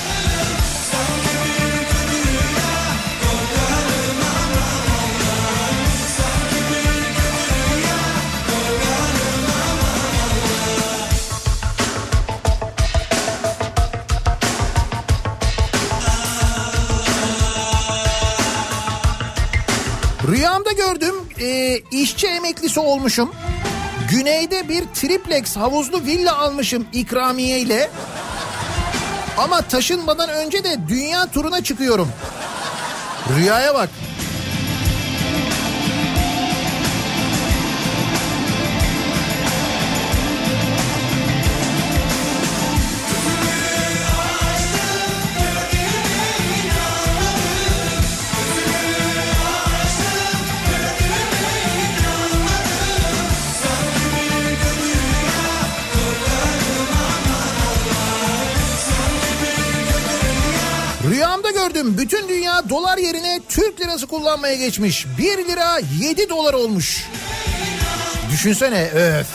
Speaker 1: Rüyamda gördüm e, işçi emeklisi olmuşum. Güneyde bir triplex havuzlu villa almışım ikramiye ile. Ama taşınmadan önce de dünya turuna çıkıyorum. Rüyaya bak. Gördüm. Bütün dünya dolar yerine Türk lirası kullanmaya geçmiş. 1 lira 7 dolar olmuş. Düşünsene öf.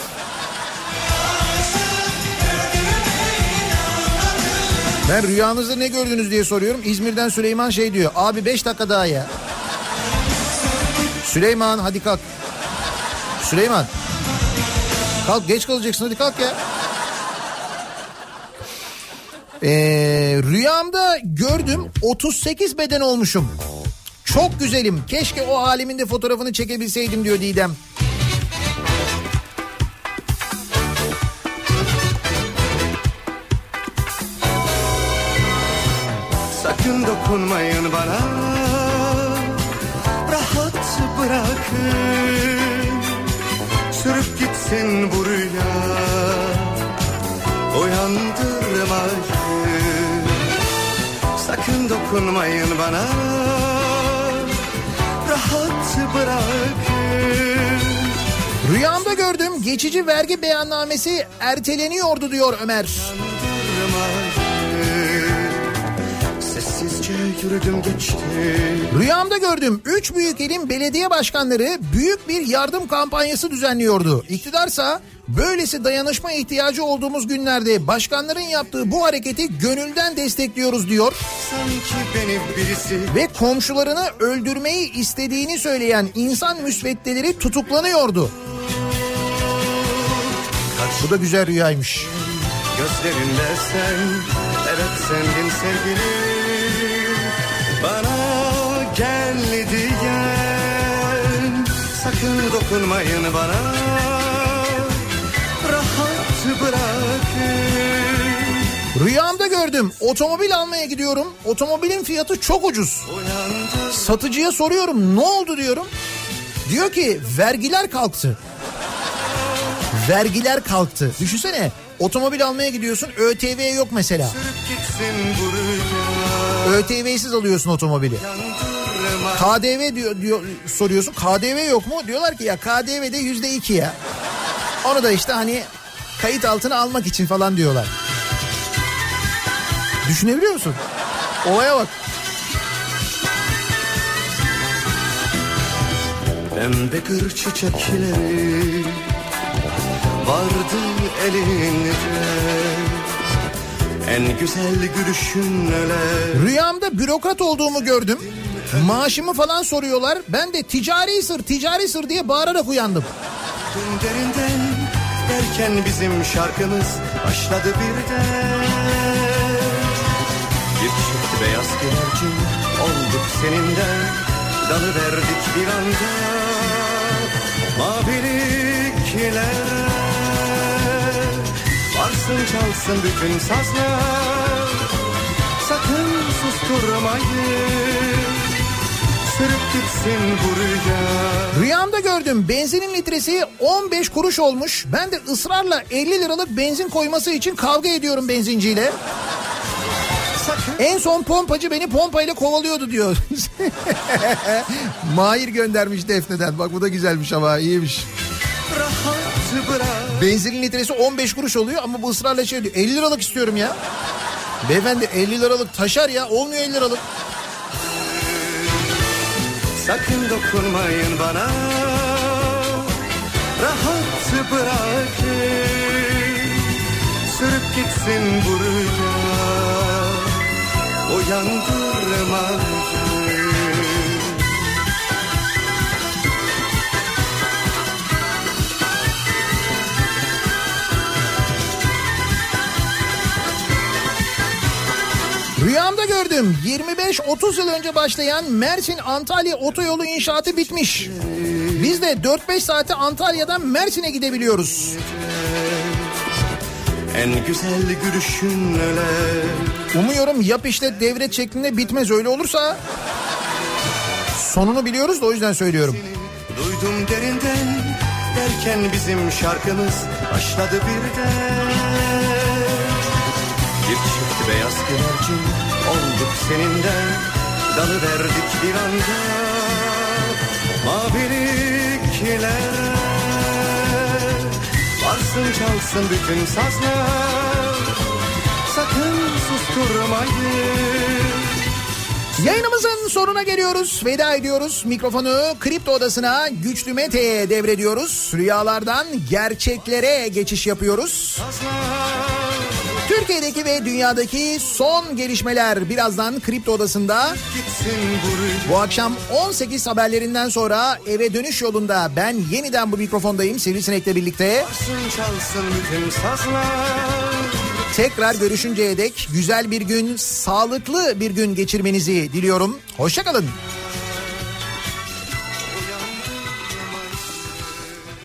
Speaker 1: Ben rüyanızda ne gördünüz diye soruyorum. İzmir'den Süleyman şey diyor. Abi 5 dakika daha ya. Süleyman hadi kalk. Süleyman. Kalk geç kalacaksın hadi kalk ya. Ee, rüyamda gördüm 38 beden olmuşum. Çok güzelim. Keşke o halimin de fotoğrafını çekebilseydim diyor Didem.
Speaker 7: Sakın dokunmayın bana dokunmayın bana Rahat bırakın
Speaker 1: Rüyamda gördüm geçici vergi beyannamesi erteleniyordu diyor Ömer. Rüyamda gördüm. Üç büyük ilin belediye başkanları büyük bir yardım kampanyası düzenliyordu. İktidarsa böylesi dayanışma ihtiyacı olduğumuz günlerde başkanların yaptığı bu hareketi gönülden destekliyoruz diyor. Ve komşularını öldürmeyi istediğini söyleyen insan müsveddeleri tutuklanıyordu. Bu da güzel rüyaymış.
Speaker 7: Gözlerinde sen Evet sendin sevgilim Bana gel diyen Sakın dokunmayın bana bırakın
Speaker 1: Rüyamda gördüm. Otomobil almaya gidiyorum. Otomobilin fiyatı çok ucuz. Satıcıya soruyorum ne oldu diyorum. Diyor ki vergiler kalktı. Vergiler kalktı. Düşünsene otomobil almaya gidiyorsun ÖTV yok mesela. ÖTV'siz alıyorsun otomobili. KDV diyor, diyor soruyorsun. KDV yok mu? Diyorlar ki ya KDV de yüzde iki ya. Onu da işte hani kayıt altına almak için falan diyorlar. Düşünebiliyor musun? Olaya bak.
Speaker 7: Pembe kır çiçekleri Vardı elinde En güzel gülüşünle
Speaker 1: Rüyamda bürokrat olduğumu gördüm. Maaşımı falan soruyorlar. Ben de ticari sır, ticari sır diye bağırarak uyandım.
Speaker 7: Derinden derken bizim şarkımız başladı birden. Bir çift beyaz güvercin olduk seninle Dalı verdik bir anda. Maviliklere Varsın çalsın bütün sazlar. Sakın susturmayın Sürüp gitsin bu rüya
Speaker 1: Rüyamda gördüm benzinin litresi 15 kuruş olmuş. Ben de ısrarla 50 liralık benzin koyması için kavga ediyorum benzinciyle. En son pompacı beni pompayla kovalıyordu diyor. Mahir göndermiş Defne'den. Bak bu da güzelmiş ama iyiymiş. Benzinin litresi 15 kuruş oluyor ama bu ısrarla şey diyor. 50 liralık istiyorum ya. Beyefendi 50 liralık taşar ya olmuyor 50 liralık.
Speaker 7: Sakın dokunmayın bana. Rahat bırakır Sürüp gitsin bu rüzgar Uyandırmayı
Speaker 1: Rüyamda gördüm. 25-30 yıl önce başlayan Mersin Antalya otoyolu inşaatı bitmiş. Biz de 4-5 saate Antalya'dan Mersin'e gidebiliyoruz.
Speaker 7: En güzel gülüşünle
Speaker 1: Umuyorum yap işlet devret şeklinde bitmez öyle olursa sonunu biliyoruz da o yüzden söylüyorum.
Speaker 7: Duydum derinden derken bizim şarkımız başladı birden olduk seninle Dalı verdik bir anda maviliklere Varsın çalsın bütün sazlar Sakın susturmayın
Speaker 1: Yayınımızın sonuna geliyoruz. Veda ediyoruz. Mikrofonu Kripto Odası'na Güçlü Mete'ye devrediyoruz. Rüyalardan gerçeklere geçiş yapıyoruz. Türkiye'deki ve dünyadaki son gelişmeler birazdan Kripto Odası'nda. Bu akşam 18 haberlerinden sonra eve dönüş yolunda ben yeniden bu mikrofondayım Sivrisinek'le birlikte. Tekrar görüşünceye dek güzel bir gün, sağlıklı bir gün geçirmenizi diliyorum. Hoşçakalın.